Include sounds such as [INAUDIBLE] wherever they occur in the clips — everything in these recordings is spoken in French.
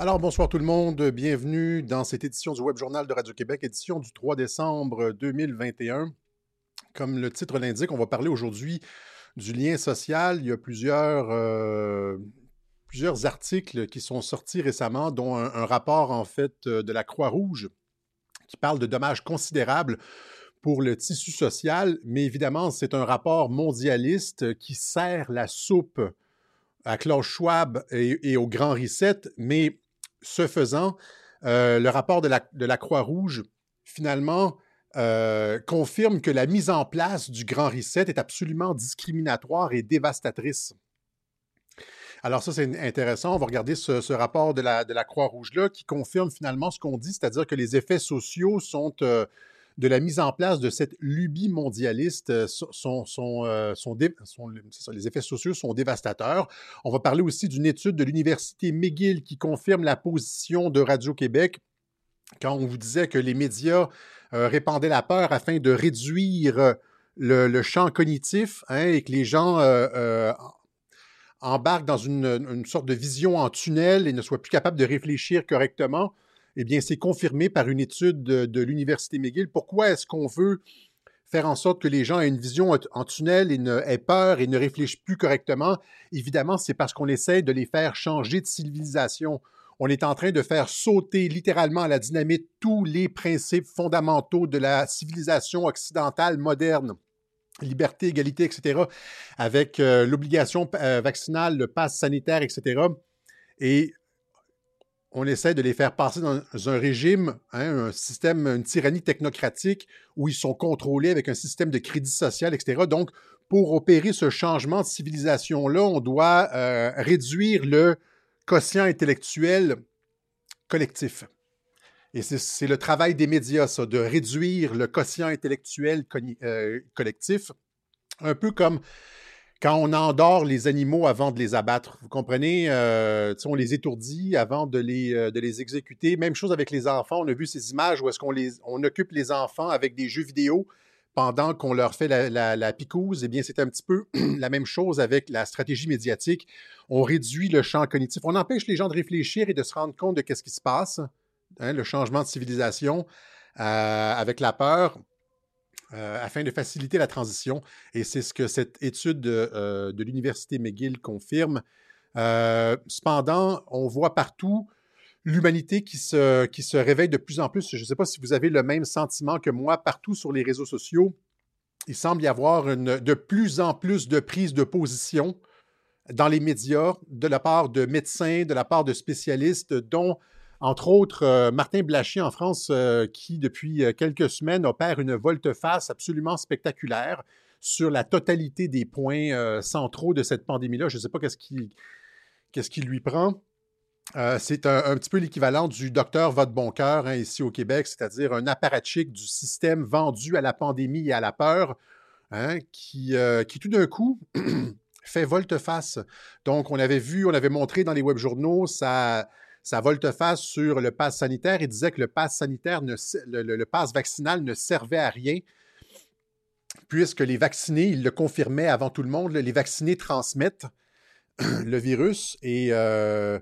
Alors, bonsoir tout le monde. Bienvenue dans cette édition du Web Journal de Radio-Québec, édition du 3 décembre 2021. Comme le titre l'indique, on va parler aujourd'hui du lien social. Il y a plusieurs, euh, plusieurs articles qui sont sortis récemment, dont un, rapport, en fait, euh, de la Croix-Rouge qui parle de dommages considérables pour le tissu social. Mais évidemment, c'est un rapport mondialiste qui sert la soupe à Klaus Schwab et, et, au Grand Reset, mais ce faisant, euh, le rapport de la, Croix-Rouge, finalement, euh, confirme que la mise en place du Grand Reset est absolument discriminatoire et dévastatrice. Alors ça, c'est intéressant. On va regarder ce, rapport de la, de la Croix-Rouge-là qui confirme finalement ce qu'on dit, c'est-à-dire que les effets sociaux sont euh, de la mise en place de cette lubie mondialiste euh, euh, les effets sociaux sont dévastateurs. On va parler aussi d'une étude de l'Université McGill qui confirme la position de Radio-Québec quand on vous disait que les médias euh, répandaient la peur afin de réduire le, le champ cognitif hein, et que les gens euh, euh, embarquent dans une, sorte de vision en tunnel et ne soient plus capables de réfléchir correctement eh bien, c'est confirmé par une étude de, l'Université McGill. Pourquoi est-ce qu'on veut faire en sorte que les gens aient une vision en tunnel et aient peur et ne réfléchissent plus correctement? Évidemment, c'est parce qu'on essaie de les faire changer de civilisation. On est en train de faire sauter littéralement à la dynamite tous les principes fondamentaux de la civilisation occidentale moderne liberté, égalité, etc., avec euh, l'obligation euh, vaccinale, le pass sanitaire, etc. Et on essaie de les faire passer dans un régime, hein, un système, une tyrannie technocratique où ils sont contrôlés avec un système de crédit social, etc. Donc, pour opérer ce changement de civilisation-là, on doit euh, réduire le quotient intellectuel collectif. Et c'est le travail des médias, ça, de réduire le quotient intellectuel euh, collectif, un peu comme quand on endort les animaux avant de les abattre. Vous comprenez? Euh, on les étourdit avant de les, euh, de les exécuter. Même chose avec les enfants. On a vu ces images où est-ce qu'on les, on occupe les enfants avec des jeux vidéo pendant qu'on leur fait la, la. Eh bien, c'est un petit peu [CLEARS THROAT] la même chose avec la stratégie médiatique. On réduit le champ cognitif. On empêche les gens de réfléchir et de se rendre compte de ce qui se passe. Hein, le changement de civilisation euh, avec la peur euh, afin de faciliter la transition. Et c'est ce que cette étude de, euh, l'Université McGill confirme. Euh, cependant, on voit partout l'humanité qui se, qui se réveille de plus en plus. Je ne sais pas si vous avez le même sentiment que moi, partout sur les réseaux sociaux, il semble y avoir une, de plus en plus de prises de position dans les médias de la part de médecins, de la part de spécialistes, dont entre autres, euh, Martin Blachier en France, euh, qui depuis euh, quelques semaines opère une volte-face absolument spectaculaire sur la totalité des points centraux de cette pandémie-là. Je ne sais pas qu'est-ce qui, qui lui prend. C'est un, petit peu l'équivalent du docteur Votre Bon Cœur hein, ici au Québec, c'est-à-dire un apparatchik du système vendu à la pandémie et à la peur, hein, qui, qui tout d'un coup [CLEARS THROAT] fait volte-face. Donc, on avait vu, on avait montré dans les web journaux ça sa volte-face sur le pass sanitaire. Il disait que le pass sanitaire, ne, le, pass vaccinal ne servait à rien puisque les vaccinés, il le confirmait avant tout le monde, les vaccinés transmettent [CLEARS THROAT] le virus et euh,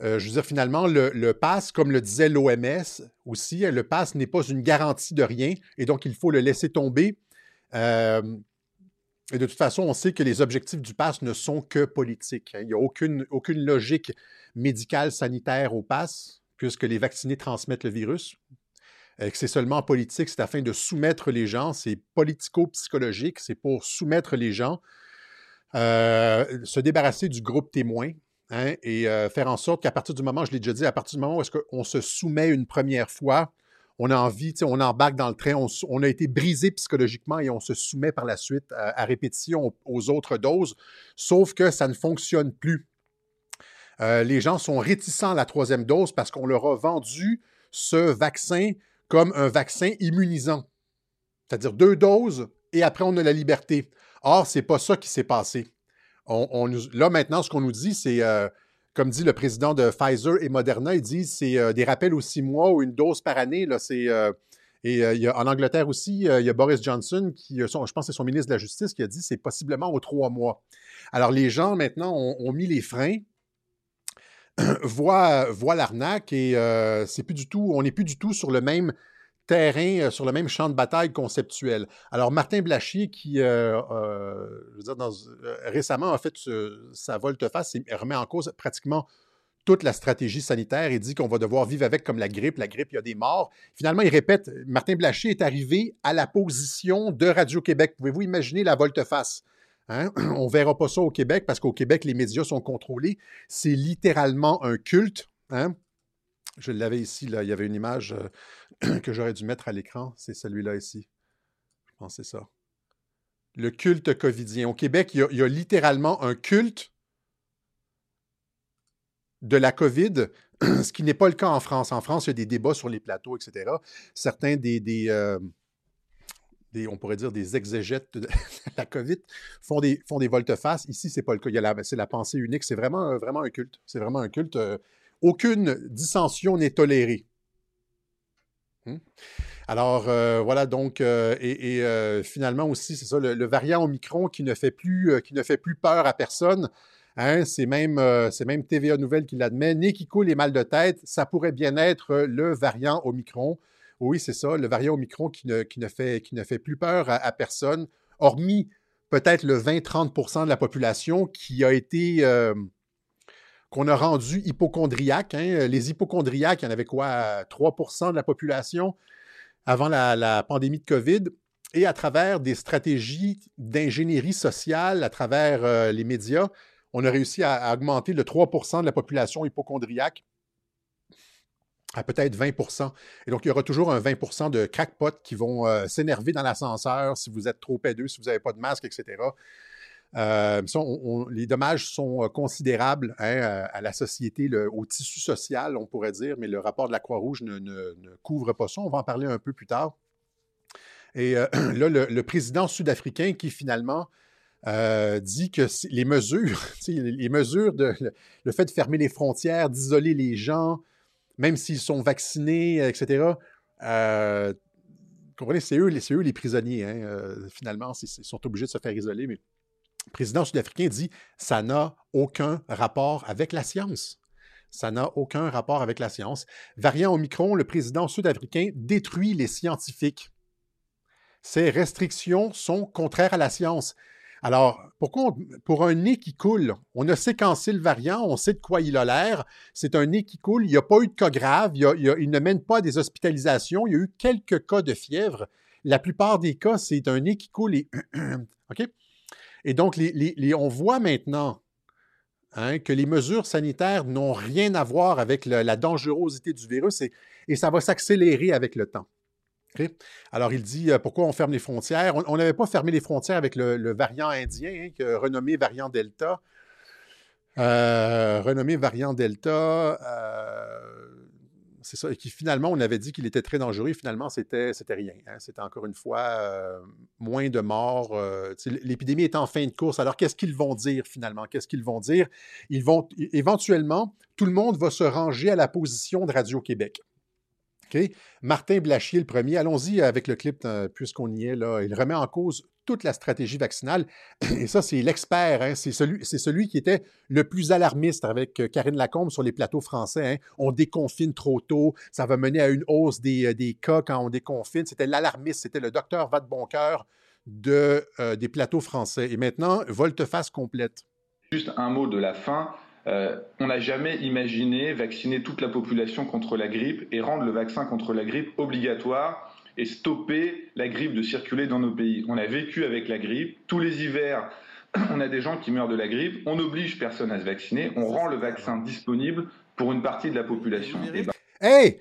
euh, je veux dire, finalement, le, le pass, comme le disait l'OMS aussi, le pass n'est pas une garantie de rien et donc il faut le laisser tomber. Euh, et de toute façon, on sait que les objectifs du pass ne sont que politiques. Il n'y a aucune, logique médicale, sanitaire au pass, puisque les vaccinés transmettent le virus. Euh, c'est seulement politique, c'est afin de soumettre les gens, c'est politico-psychologique, c'est pour soumettre les gens, euh, se débarrasser du groupe témoin hein, et euh, faire en sorte qu'à partir du moment, je l'ai déjà dit, à partir du moment où est-ce qu'on se soumet une première fois, on a envie, on embarque dans le train, on, a été brisé psychologiquement et on se soumet par la suite à, répétition aux, autres doses, sauf que ça ne fonctionne plus. Euh, les gens sont réticents à la troisième dose parce qu'on leur a vendu ce vaccin comme un vaccin immunisant. C'est-à-dire deux doses et après on a la liberté. Or, c'est pas ça qui s'est passé. Là, maintenant, ce qu'on nous dit, c'est euh, comme dit le président de Pfizer et Moderna, ils disent c'est euh, des rappels aux six mois ou une dose par année. C'est, euh, et euh, en Angleterre aussi, il y a Boris Johnson, qui, je pense que c'est son ministre de la Justice, qui a dit c'est possiblement aux trois mois. Alors les gens maintenant ont, mis les freins [CLEARS THROAT] voit, voit l'arnaque et c'est plus du tout, on n'est plus du tout sur le même terrain, sur le même champ de bataille conceptuel. Alors, Martin Blachier, qui, je veux dire, récemment a fait sa volte-face et remet en cause pratiquement toute la stratégie sanitaire et dit qu'on va devoir vivre avec comme la grippe. La grippe, il y a des morts. Finalement, il répète, Martin Blachier est arrivé à la position de Radio-Québec. Pouvez-vous imaginer la volte-face? Hein? [CLEARS THROAT] On ne verra pas ça au Québec parce qu'au Québec, les médias sont contrôlés. C'est littéralement un culte. Hein? Je l'avais ici, il y avait une image euh, [CLEARS THROAT] que j'aurais dû mettre à l'écran. C'est celui-là ici. Je pense que c'est ça. Le culte covidien. Au Québec, il y a littéralement un culte de la COVID, [CLEARS THROAT] ce qui n'est pas le cas en France. En France, il y a des débats sur les plateaux, etc. Certains des, euh, des, on pourrait dire, des exégètes de [LAUGHS] la COVID font des, font des volte-face. Ici, ce n'est pas le cas. C'est la pensée unique. C'est vraiment, vraiment un culte. C'est vraiment un culte. Euh, aucune dissension n'est tolérée. Hmm? Alors, euh, voilà, donc, et, finalement aussi, c'est ça, le, variant Omicron qui ne fait plus, peur à personne. Hein, c'est même, euh, même, TVA Nouvelle qui l'admet. Nez qui coule et mal de tête, ça pourrait bien être le variant Omicron. Oui, c'est ça, le variant Omicron qui ne, qui ne, fait, qui ne fait plus peur à, personne, hormis peut-être le 20-30% de la population qui a été. Euh, qu'on a rendu hypochondriaque. Hein. Les hypochondriaques, il y en avait quoi? 3% de la population avant la, la, pandémie de COVID. Et à travers des stratégies d'ingénierie sociale, à travers euh, les médias, on a réussi à, augmenter le 3% de la population hypochondriaque à peut-être 20% Et donc, il y aura toujours un 20% de crackpots qui vont euh, s'énerver dans l'ascenseur si vous êtes trop pédeux, si vous n'avez pas de masque, etc. Euh, les dommages sont euh, considérables hein, à, la société, au tissu social, on pourrait dire, mais le rapport de la Croix-Rouge ne, couvre pas ça. On va en parler un peu plus tard. Et [CLEARS THROAT] là, le président sud-africain qui finalement euh, dit que les mesures, [LAUGHS] les mesures de le, fait de fermer les frontières, d'isoler les gens, même s'ils sont vaccinés, etc. Euh, comprenez, c'est eux, eux, les prisonniers. Hein, euh, finalement, ils sont obligés de se faire isoler. Mais président sud-africain dit ça n'a aucun rapport avec la science. Ça n'a aucun rapport avec la science. Variant Omicron, le président sud-africain détruit les scientifiques. Ces restrictions sont contraires à la science. Alors, pourquoi pour un nez qui coule, on a séquencé le variant, on sait de quoi il a l'air. C'est un nez qui coule, il n'y a pas eu de cas graves, il, ne mène pas à des hospitalisations, il y a eu quelques cas de fièvre. La plupart des cas, c'est un nez qui coule et. [CLEARS THROAT] OK? Et donc, on voit maintenant hein, que les mesures sanitaires n'ont rien à voir avec la dangerosité du virus et ça va s'accélérer avec le temps. Alors, il dit euh, pourquoi on ferme les frontières? On n'avait pas fermé les frontières avec le, variant indien, hein, renommé variant Delta. Euh, renommé variant Delta, euh, c'est ça, et qui finalement, on avait dit qu'il était très dangereux. Finalement, c'était, c'était rien. Hein. c'était encore une fois moins de morts. l'épidémie est en fin de course. Alors, qu'est-ce qu'ils vont dire finalement? Qu'est-ce qu'ils vont dire? Ils vont, éventuellement, tout le monde va se ranger à la position de Radio-Québec. Martin Blachier, le premier. Allons-y avec le clip, euh, puisqu'on y est. là. Il remet en cause toute la stratégie vaccinale. Et ça, c'est l'expert. Hein. C'est celui, celui, qui était le plus alarmiste avec euh, Karine Lacombe sur les plateaux français. Hein. On déconfine trop tôt. Ça va mener à une hausse des, euh, des cas quand on déconfine. C'était l'alarmiste. C'était le docteur Vadeboncoeur de, des plateaux français. Et maintenant, volte-face complète. Juste un mot de la fin. Euh, on n'a jamais imaginé vacciner toute la population contre la grippe et rendre le vaccin contre la grippe obligatoire et stopper la grippe de circuler dans nos pays. On a vécu avec la grippe. Tous les hivers, [CLEARS THROAT] on a des gens qui meurent de la grippe. On n'oblige personne à se vacciner. On rend le vaccin disponible pour une partie de la population. Ben hey!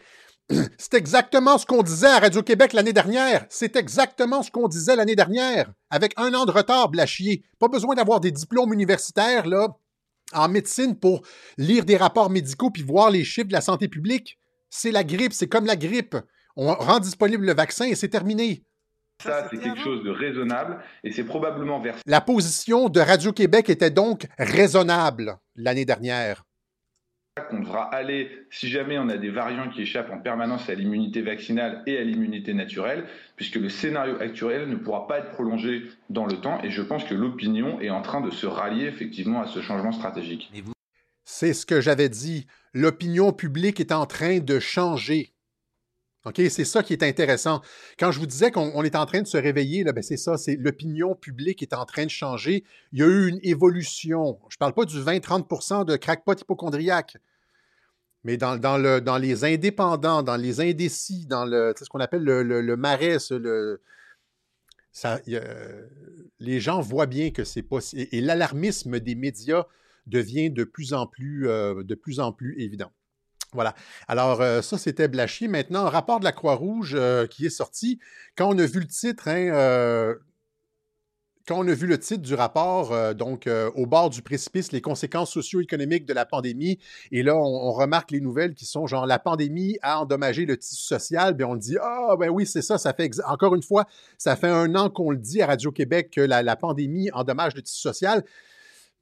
[CLEARS THROAT] C'est exactement ce qu'on disait à Radio-Québec l'année dernière. C'est exactement ce qu'on disait l'année dernière. Avec un an de retard, Blachier. Pas besoin d'avoir des diplômes universitaires, là en médecine pour lire des rapports médicaux puis voir les chiffres de la santé publique. C'est la grippe, c'est comme la grippe. On rend disponible le vaccin et c'est terminé. Ça, c'est quelque chose de raisonnable et c'est probablement vers... La position de Radio-Québec était donc raisonnable l'année dernière qu'on devra aller, si jamais on a des variants qui échappent en permanence à l'immunité vaccinale et à l'immunité naturelle, puisque le scénario actuel ne pourra pas être prolongé dans le temps. Et je pense que l'opinion est en train de se rallier effectivement à ce changement stratégique. C'est ce que j'avais dit. L'opinion publique est en train de changer. OK? C'est ça qui est intéressant. Quand je vous disais qu'on est en train de se réveiller, ben c'est ça, c'est l'opinion publique est en train de changer. Il y a eu une évolution. Je ne parle pas du 20-30% de crackpot hypochondriaque, mais dans, le, dans, les indépendants, dans les indécis, dans le, ce qu'on appelle le, le, marais, les gens voient bien que c'est possible. Et, l'alarmisme des médias devient de plus en plus, euh, de plus, en plus évident. Voilà. Alors, euh, ça, c'était Blachier. Maintenant, rapport de la Croix-Rouge euh, qui est sorti. Quand on a vu le titre, hein, euh, on a vu le titre du rapport, donc au bord du précipice, les conséquences socio-économiques de la pandémie, et là, on, remarque les nouvelles qui sont genre la pandémie a endommagé le tissu social, bien on dit ah ben oui c'est ça, ça fait encore une fois, ça fait un an qu'on le dit à Radio Québec que la pandémie endommage le tissu social.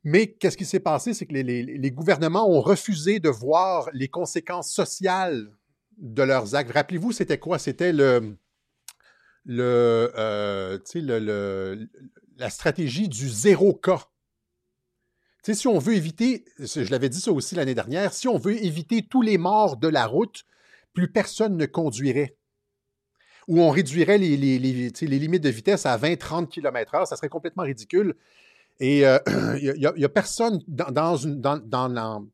Mais qu'est-ce qui s'est passé? C'est que les, gouvernements ont refusé de voir les conséquences sociales de leurs actes. Rappelez-vous, c'était quoi? C'était le, le, euh, la stratégie du zéro cas. si on veut éviter, je l'avais dit ça aussi l'année dernière, si on veut éviter tous les morts de la route, plus personne ne conduirait. Ou on réduirait les, les, les limites de vitesse à 20-30 km/h, ça serait complètement ridicule. Et il euh, [CLEARS THROAT] n'y a, personne dans,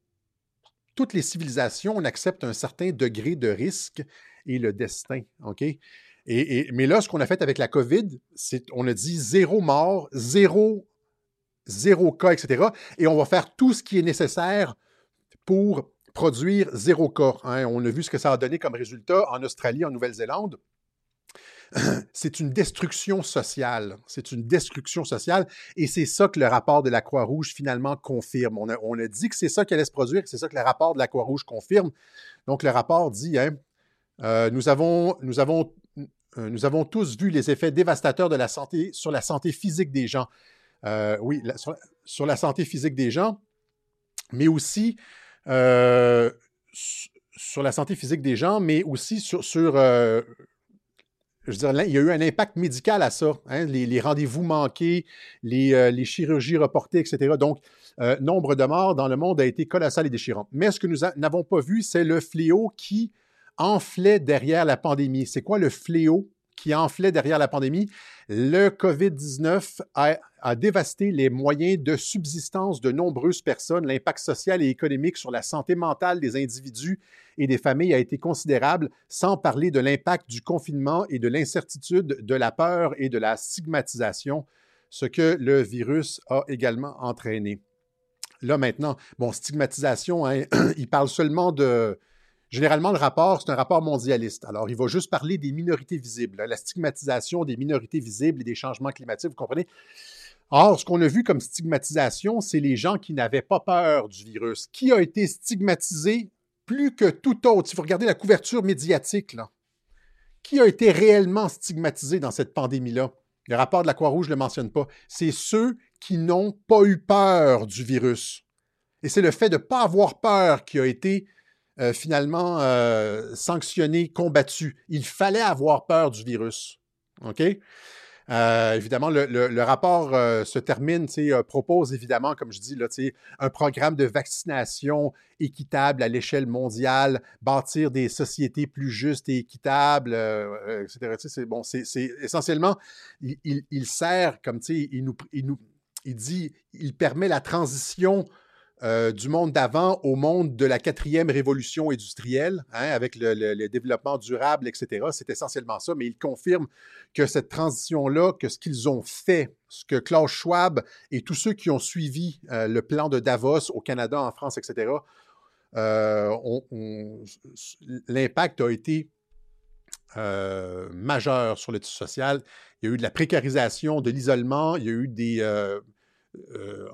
toutes les civilisations, on accepte un certain degré de risque et le destin. OK? Mais là, ce qu'on a fait avec la COVID, c'est on a dit zéro mort, zéro, zéro cas, etc. Et on va faire tout ce qui est nécessaire pour produire zéro cas. Hein? On a vu ce que ça a donné comme résultat en Australie, en Nouvelle-Zélande. [CLEARS THROAT] c'est une destruction sociale. C'est une destruction sociale. Et c'est ça que le rapport de la Croix-Rouge finalement confirme. On a, dit que c'est ça qui allait se produire, c'est ça que le rapport de la Croix-Rouge confirme. Donc, le rapport dit, hein, euh, euh, nous avons tous vu les effets dévastateurs de la santé sur la santé physique des gens. Euh, oui, sur, la santé physique des gens, mais aussi sur la santé physique des gens, mais aussi sur, sur il y a eu un impact médical à ça, hein, les, rendez-vous manqués, euh, les, chirurgies reportées, etc. Donc, euh, nombre de morts dans le monde a été colossal et déchirant. Mais ce que nous n'avons pas vu, c'est le fléau qui enflait derrière la pandémie. C'est quoi le fléau qui enflait derrière la pandémie? Le COVID-19 a, dévasté les moyens de subsistance de nombreuses personnes. L'impact social et économique sur la santé mentale des individus et des familles a été considérable, sans parler de l'impact du confinement et de l'incertitude, de la peur et de la stigmatisation, ce que le virus a également entraîné. Là maintenant, bon, stigmatisation, hein, [CLEARS THROAT] il parle seulement de... Généralement, le rapport, c'est un rapport mondialiste. Alors, il va juste parler des minorités visibles, la stigmatisation des minorités visibles et des changements climatiques, vous comprenez? Or, ce qu'on a vu comme stigmatisation, c'est les gens qui n'avaient pas peur du virus. Qui a été stigmatisé plus que tout autre, si vous regardez la couverture médiatique, qui a été réellement stigmatisé dans cette pandémie-là? Le rapport de la Croix-Rouge ne le mentionne pas. C'est ceux qui n'ont pas eu peur du virus. Et c'est le fait de ne pas avoir peur qui a été euh, finalement euh, sanctionné, combattu. Il fallait avoir peur du virus. OK? Euh, évidemment, le, rapport euh, se termine, propose évidemment, comme je dis, là, un programme de vaccination équitable à l'échelle mondiale, bâtir des sociétés plus justes et équitables, etc. C'est, bon, essentiellement, il, sert comme, il nous, il nous, il dit, il permet la transition euh, du monde d'avant au monde de la quatrième révolution industrielle, hein, avec le, développement durable, etc. C'est essentiellement ça, mais il confirme que cette transition-là, que ce qu'ils ont fait, ce que Klaus Schwab et tous ceux qui ont suivi euh, le plan de Davos au Canada, en France, etc., euh, l'impact a été majeur sur le tissu social. Il y a eu de la précarisation, de l'isolement, il y a eu des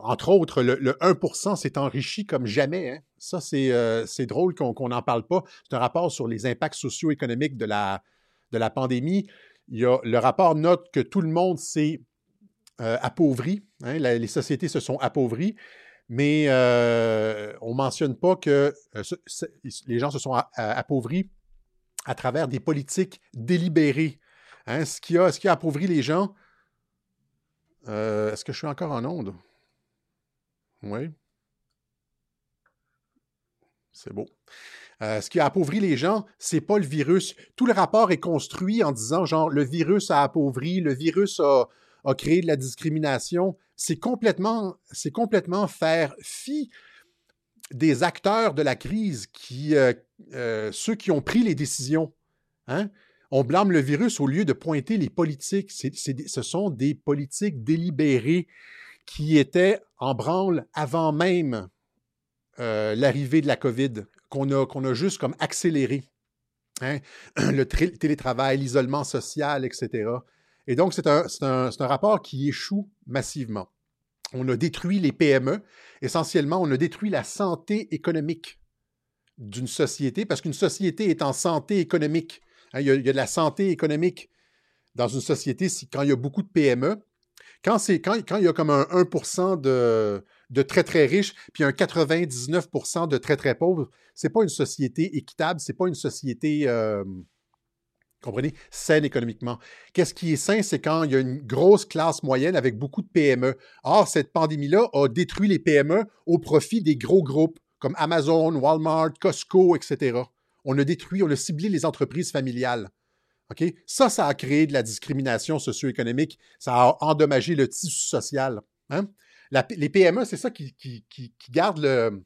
entre autres, le, 1% s'est enrichi comme jamais. Hein. Ça, euh, c'est drôle qu'on n'en parle pas. C'est un rapport sur les impacts socio-économiques de la, de la pandémie. Le rapport note que tout le monde s'est euh, appauvri. Hein. les sociétés se sont appauvries. Mais on ne mentionne pas que les gens se sont appauvris à travers des politiques délibérées. Hein. Ce, qui a, ce qui a appauvri les gens, euh, est-ce que je suis encore en onde? Oui. C'est beau. Euh, ce qui a appauvri les gens, c'est pas le virus. Tout le rapport est construit en disant genre le virus a appauvri, le virus a, créé de la discrimination. C'est complètement, faire fi des acteurs de la crise, qui, euh, ceux qui ont pris les décisions. Hein? On blâme le virus au lieu de pointer les politiques. ce sont des politiques délibérées qui étaient en branle avant même l'arrivée de la COVID qu'on a, juste comme accéléré. Hein, [CLEARS THROAT] le télétravail, l'isolement social, etc. Et donc, c'est un, un, un, rapport qui échoue massivement. On a détruit les PME. Essentiellement, on a détruit la santé économique d'une société, parce qu'une société est en santé économique. Hein, il, y a, de la santé économique dans une société quand il y a beaucoup de PME. Quand, quand, quand il y a comme un 1 de, de très, très riches, puis un 99% de très, très pauvres. C'est pas une société équitable, c'est pas une société, euh, comprenez, saine économiquement. Qu'est-ce qui est sain, c'est quand il y a une grosse classe moyenne avec beaucoup de PME. Or, cette pandémie-là a détruit les PME au profit des gros groupes comme Amazon, Walmart, Costco, etc. On a détruit, on a ciblé les entreprises familiales. Ça, ça a créé de la discrimination socio-économique. Ça a endommagé le tissu social. Hein? les PME, c'est ça qui, garde le.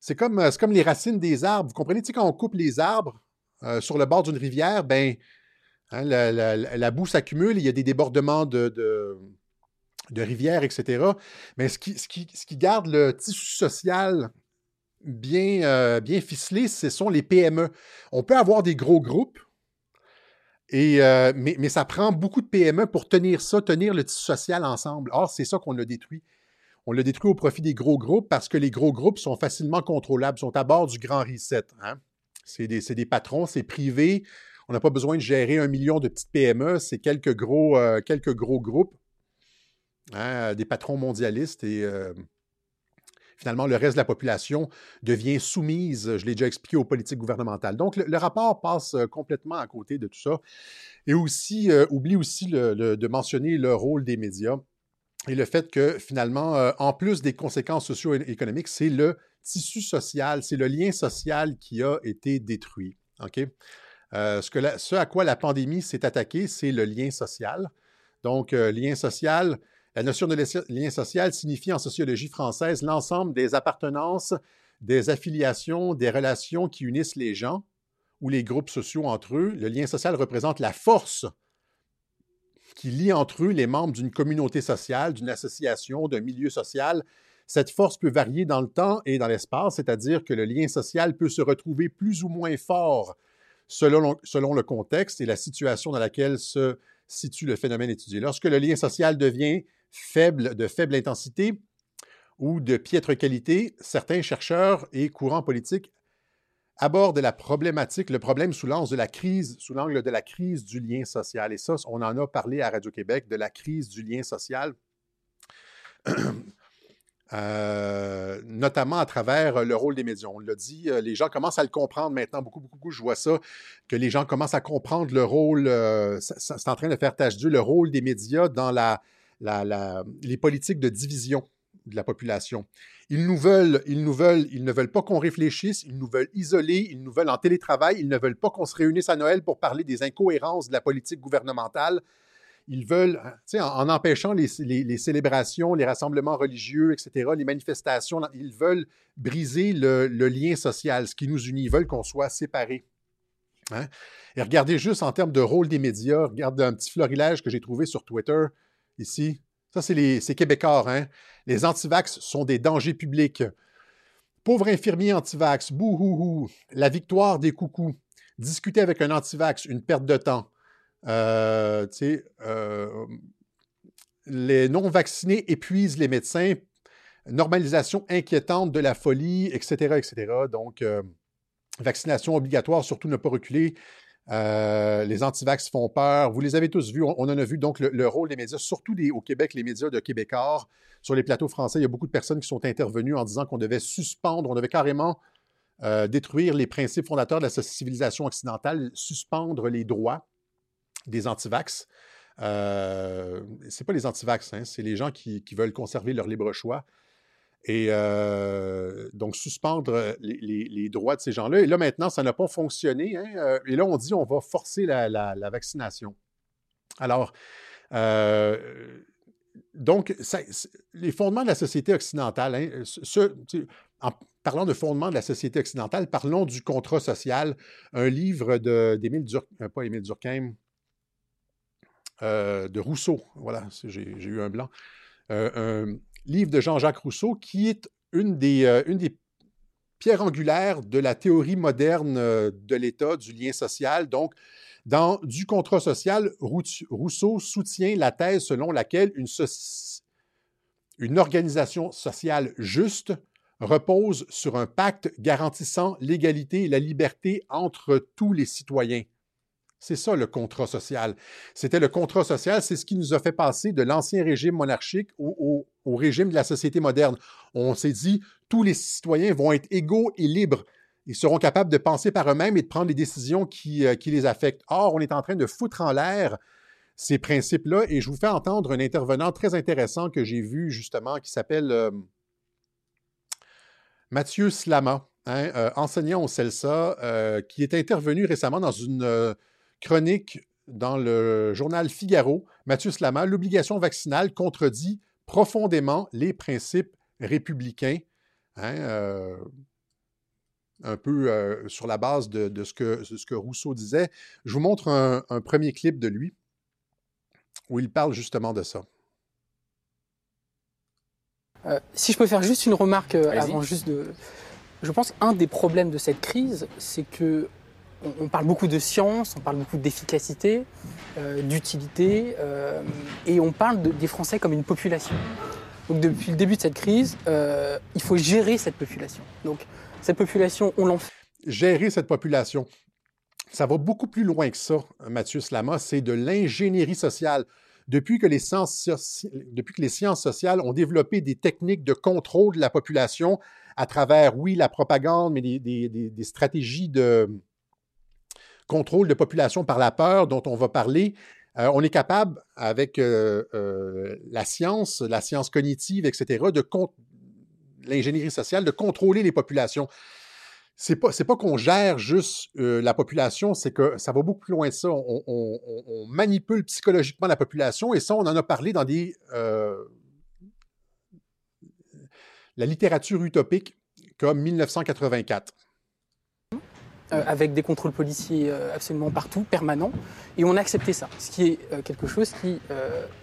C'est comme, euh, les racines des arbres. Vous comprenez, quand on coupe les arbres euh, sur le bord d'une rivière, ben, hein, la, boue s'accumule, il y a des débordements de, rivières, etc. Mais ce qui garde le tissu social bien, euh, bien ficelé, ce sont les PME. On peut avoir des gros groupes, et, mais, mais, ça prend beaucoup de PME pour tenir ça, tenir le tissu social ensemble. Or, c'est ça qu'on a détruit. On l'a détruit au profit des gros groupes parce que les gros groupes sont facilement contrôlables, sont à bord du grand reset. Hein. C'est des, patrons, c'est privé. On n'a pas besoin de gérer un million de petites PME, c'est quelques gros, euh, quelques gros groupes, hein, des patrons mondialistes et euh, finalement le reste de la population devient soumise, je l'ai déjà expliqué, aux politiques gouvernementales. Donc le, rapport passe euh, complètement à côté de tout ça et aussi oublie aussi de mentionner le rôle des médias et le fait que finalement, euh, en plus des conséquences socio-économiques, c'est le tissu social, c'est le lien social qui a été détruit. Euh, ce, à quoi la pandémie s'est attaquée, c'est le lien social. Donc, euh, lien social, la notion de lien social signifie en sociologie française l'ensemble des appartenances, des affiliations, des relations qui unissent les gens ou les groupes sociaux entre eux. Le lien social représente la force qui lie entre eux les membres d'une communauté sociale, d'une association, d'un milieu social. Cette force peut varier dans le temps et dans l'espace, c'est-à-dire que le lien social peut se retrouver plus ou moins fort selon, selon le contexte et la situation dans laquelle se situe le phénomène étudié. Lorsque le lien social devient faible, de faible intensité ou de piètre qualité, certains chercheurs et courants politiques aborde la problématique, le problème sous l'angle de la crise, sous l'angle de la crise du lien social. Et ça, on en a parlé à Radio-Québec, de la crise du lien social. [CLEARS THROAT] Euh, notamment à travers le rôle des médias. On l'a dit, euh, les gens commencent à le comprendre maintenant, beaucoup, beaucoup, je vois ça, que les gens commencent à comprendre le rôle, euh, c'est en train de faire tâche d'eux, le rôle des médias dans la, les politiques de division de la population. Ils nous veulent, ils nous veulent, ils ne veulent pas qu'on réfléchisse, ils nous veulent isoler, ils nous veulent en télétravail, ils ne veulent pas qu'on se réunisse à Noël pour parler des incohérences de la politique gouvernementale. Ils veulent, en, en empêchant les, célébrations, les rassemblements religieux, etc., les manifestations, ils veulent briser le, lien social, ce qui nous unit. Ils veulent qu'on soit séparés. Hein. Et regardez juste en termes de rôle des médias, regardez un petit florilège que j'ai trouvé sur Twitter ici. Ça, c'est les Québécois. Hein? Les antivax sont des dangers publics. Pauvre infirmier antivax, bouhouhou, la victoire des coucous. Discuter avec un antivax, une perte de temps. Euh, euh, les non-vaccinés épuisent les médecins. Normalisation inquiétante de la folie, etc., etc. Donc, euh, vaccination obligatoire, surtout ne pas reculer. Euh, les antivax font peur. Vous les avez tous vus. On, en a vu donc le, rôle des médias, surtout au Québec, les médias de Québécois. Sur les plateaux français, il y a beaucoup de personnes qui sont intervenues en disant qu'on devait suspendre, on devait carrément euh, détruire les principes fondateurs de la civilisation occidentale, suspendre les droits des antivax. Euh, c'est pas les antivax, hein, c'est les gens qui, veulent conserver leur libre choix. Et donc suspendre les, droits de ces gens-là. Et là, maintenant, ça n'a pas fonctionné. Hein, et là, on dit on va forcer la, vaccination. Alors, donc, les fondements de la société occidentale, hein, en parlant de fondements de la société occidentale, parlons du contrat social, un livre d'Émile Durkheim, pas Émile Durkheim, de Rousseau, voilà, j'ai eu un blanc, un livre de Jean-Jacques Rousseau qui est une des, euh, une des pierres angulaires de la théorie moderne euh, de l'État, du lien social. Donc, dans Du contrat social, Rousseau soutient la thèse selon laquelle une, une organisation sociale juste repose sur un pacte garantissant l'égalité et la liberté entre tous les citoyens. C'est ça le contrat social. C'était le contrat social, c'est ce qui nous a fait passer de l'ancien régime monarchique au, régime de la société moderne. On s'est dit, tous les citoyens vont être égaux et libres. Ils seront capables de penser par eux-mêmes et de prendre les décisions qui, euh, les affectent. Or, on est en train de foutre en l'air ces principes-là et je vous fais entendre un intervenant très intéressant que j'ai vu justement qui s'appelle euh, Mathieu Slama, hein, euh, enseignant au CELSA, qui est intervenu récemment dans une chronique dans le journal Figaro, Mathieu Slama, l'obligation vaccinale contredit profondément les principes républicains. Hein, euh, un peu euh, sur la base de, ce que, ce que, Rousseau disait. Je vous montre un, premier clip de lui où il parle justement de ça. Euh, si je peux faire juste une remarque avant juste de... Je pense qu'un des problèmes de cette crise, c'est que on, parle beaucoup de science, on parle beaucoup d'efficacité, euh, d'utilité, euh, et on parle des Français comme une population. Donc depuis le début de cette crise, euh, il faut gérer cette population. Donc cette population, on l'en fait. Gérer cette population. Ça va beaucoup plus loin que ça, Mathieu Slama, c'est de l'ingénierie sociale. Depuis que, les sciences, depuis que les sciences sociales ont développé des techniques de contrôle de la population à travers, oui, la propagande, mais des stratégies de, contrôle de population par la peur dont on va parler, euh, on est capable, avec euh, euh, la science, la science cognitive, etc., de l'ingénierie sociale, de contrôler les populations. C'est pas, pas qu'on gère juste la population, c'est que ça va beaucoup plus loin de ça. On, manipule psychologiquement la population et ça, on en a parlé dans des la littérature utopique comme 1984. Euh, avec des contrôles policiers euh, absolument partout, permanents. Et on a accepté ça, ce qui est euh, quelque chose qui,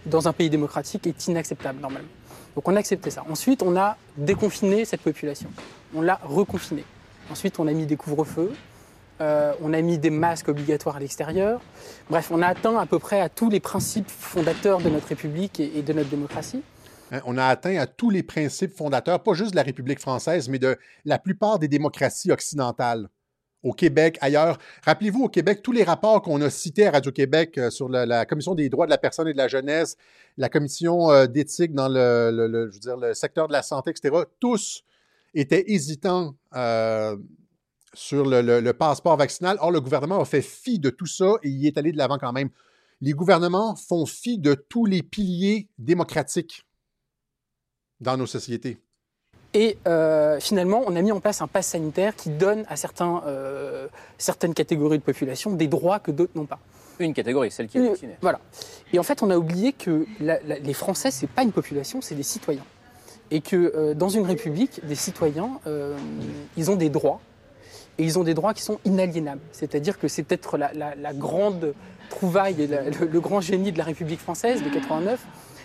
dans un pays démocratique, est inacceptable normalement. Donc on a accepté ça. Ensuite, on a déconfiné cette population. On l'a reconfinée. Ensuite, on a mis des couvre-feux. on a mis des masques obligatoires à l'extérieur. Bref, on a atteint à peu près à tous les principes fondateurs de notre République et, de notre démocratie. Hein, on a atteint à tous les principes fondateurs, pas juste de la République française, mais de la plupart des démocraties occidentales au Québec, ailleurs. Rappelez-vous, au Québec, tous les rapports qu'on a cités à Radio-Québec euh, sur la, Commission des droits de la personne et de la jeunesse, la Commission euh, d'éthique dans le, secteur de la santé, etc., tous étaient hésitants euh, sur le, passeport vaccinal. Or, le gouvernement a fait fi de tout ça et il est allé de l'avant quand même. Les gouvernements font fi de tous les piliers démocratiques dans nos sociétés. Et euh, finalement, on a mis en place un pass sanitaire qui donne à certains, euh, certaines catégories de population des droits que d'autres n'ont pas. Une catégorie, celle qui est vaccinée. Voilà. Et en fait, on a oublié que les Français, c'est pas une population, c'est des citoyens. Et que euh, dans une république, des citoyens, ils ont des droits. Et ils ont des droits qui sont inaliénables. C'est-à-dire que c'est peut-être la, grande trouvaille et le, le, grand génie de la République française de 89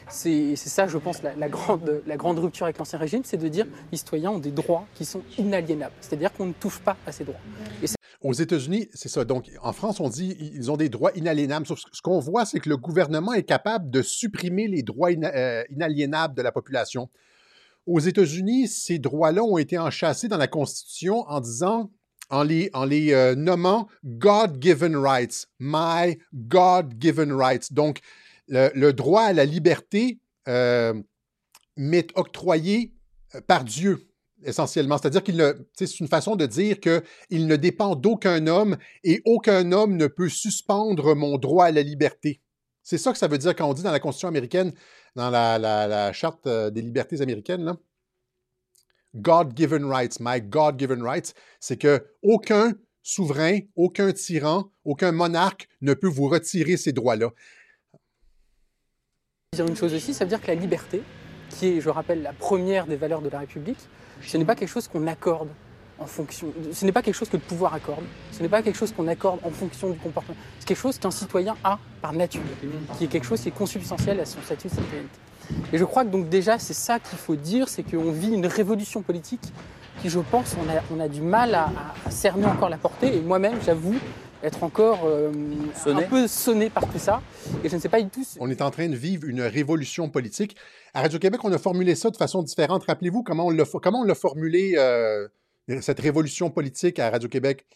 c'est ça, je pense, la, grande, rupture avec l'Ancien Régime, c'est de dire les citoyens ont des droits qui sont inaliénables, c'est-à-dire qu'on ne touche pas à ces droits. Aux États-Unis, c'est ça. Donc, en France, on dit ils ont des droits inaliénables. Ce qu'on voit, c'est que le gouvernement est capable de supprimer les droits euh, inaliénables de la population. Aux États-Unis, ces droits-là ont été enchâssés dans la Constitution en disant, en les, en les euh, nommant God-given rights, my God-given rights. Donc, le, droit à la liberté euh, m'est octroyé euh, par Dieu, essentiellement. C'est-à-dire qu'il c'est une façon de dire qu'il ne dépend d'aucun homme et aucun homme ne peut suspendre mon droit à la liberté. C'est ça que ça veut dire quand on dit dans la Constitution américaine, dans la, Charte euh, des libertés américaines, God-given rights, my God-given rights, c'est que aucun souverain, aucun tyran, aucun monarque ne peut vous retirer ces droits-là. Dire une chose aussi, ça veut dire que la liberté, qui est, je rappelle, la première des valeurs de la République, ce n'est pas quelque chose qu'on accorde en fonction. Ce n'est pas quelque chose que le pouvoir accorde. Ce n'est pas quelque chose qu'on accorde en fonction du comportement. C'est quelque chose qu'un citoyen a par nature, qui est quelque chose qui est consubstantiel à son statut de citoyenneté. Et je crois que donc déjà c'est ça qu'il faut dire, c'est qu'on vit une révolution politique qui, je pense, on a, du mal à, à cerner encore la portée. Et moi-même, j'avoue, être encore euh, un peu sonné par tout ça. Et je ne sais pas du tout. On est en train de vivre une révolution politique. À Radio-Québec, on a formulé ça de façon différente. Rappelez-vous comment on l'a, formulé, euh, cette révolution politique à Radio-Québec?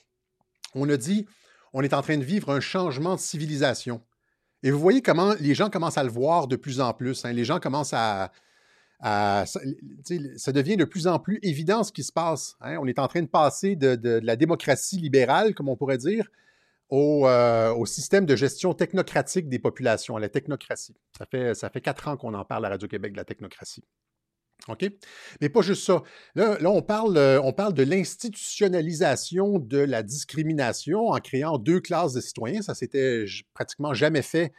On a dit, on est en train de vivre un changement de civilisation. Et vous voyez comment les gens commencent à le voir de plus en plus. Hein. Les gens commencent à, ça, devient de plus en plus évident ce qui se passe. Hein. On est en train de passer de, de, la démocratie libérale, comme on pourrait dire, euh, au, système de gestion technocratique des populations, à la technocratie. Ça fait, ça fait quatre ans qu'on en parle à Radio-Québec de la technocratie. OK? Mais pas juste ça. Là, on, parle, euh, on parle de l'institutionnalisation de la discrimination en créant deux classes de citoyens. Ça s'était pratiquement jamais fait.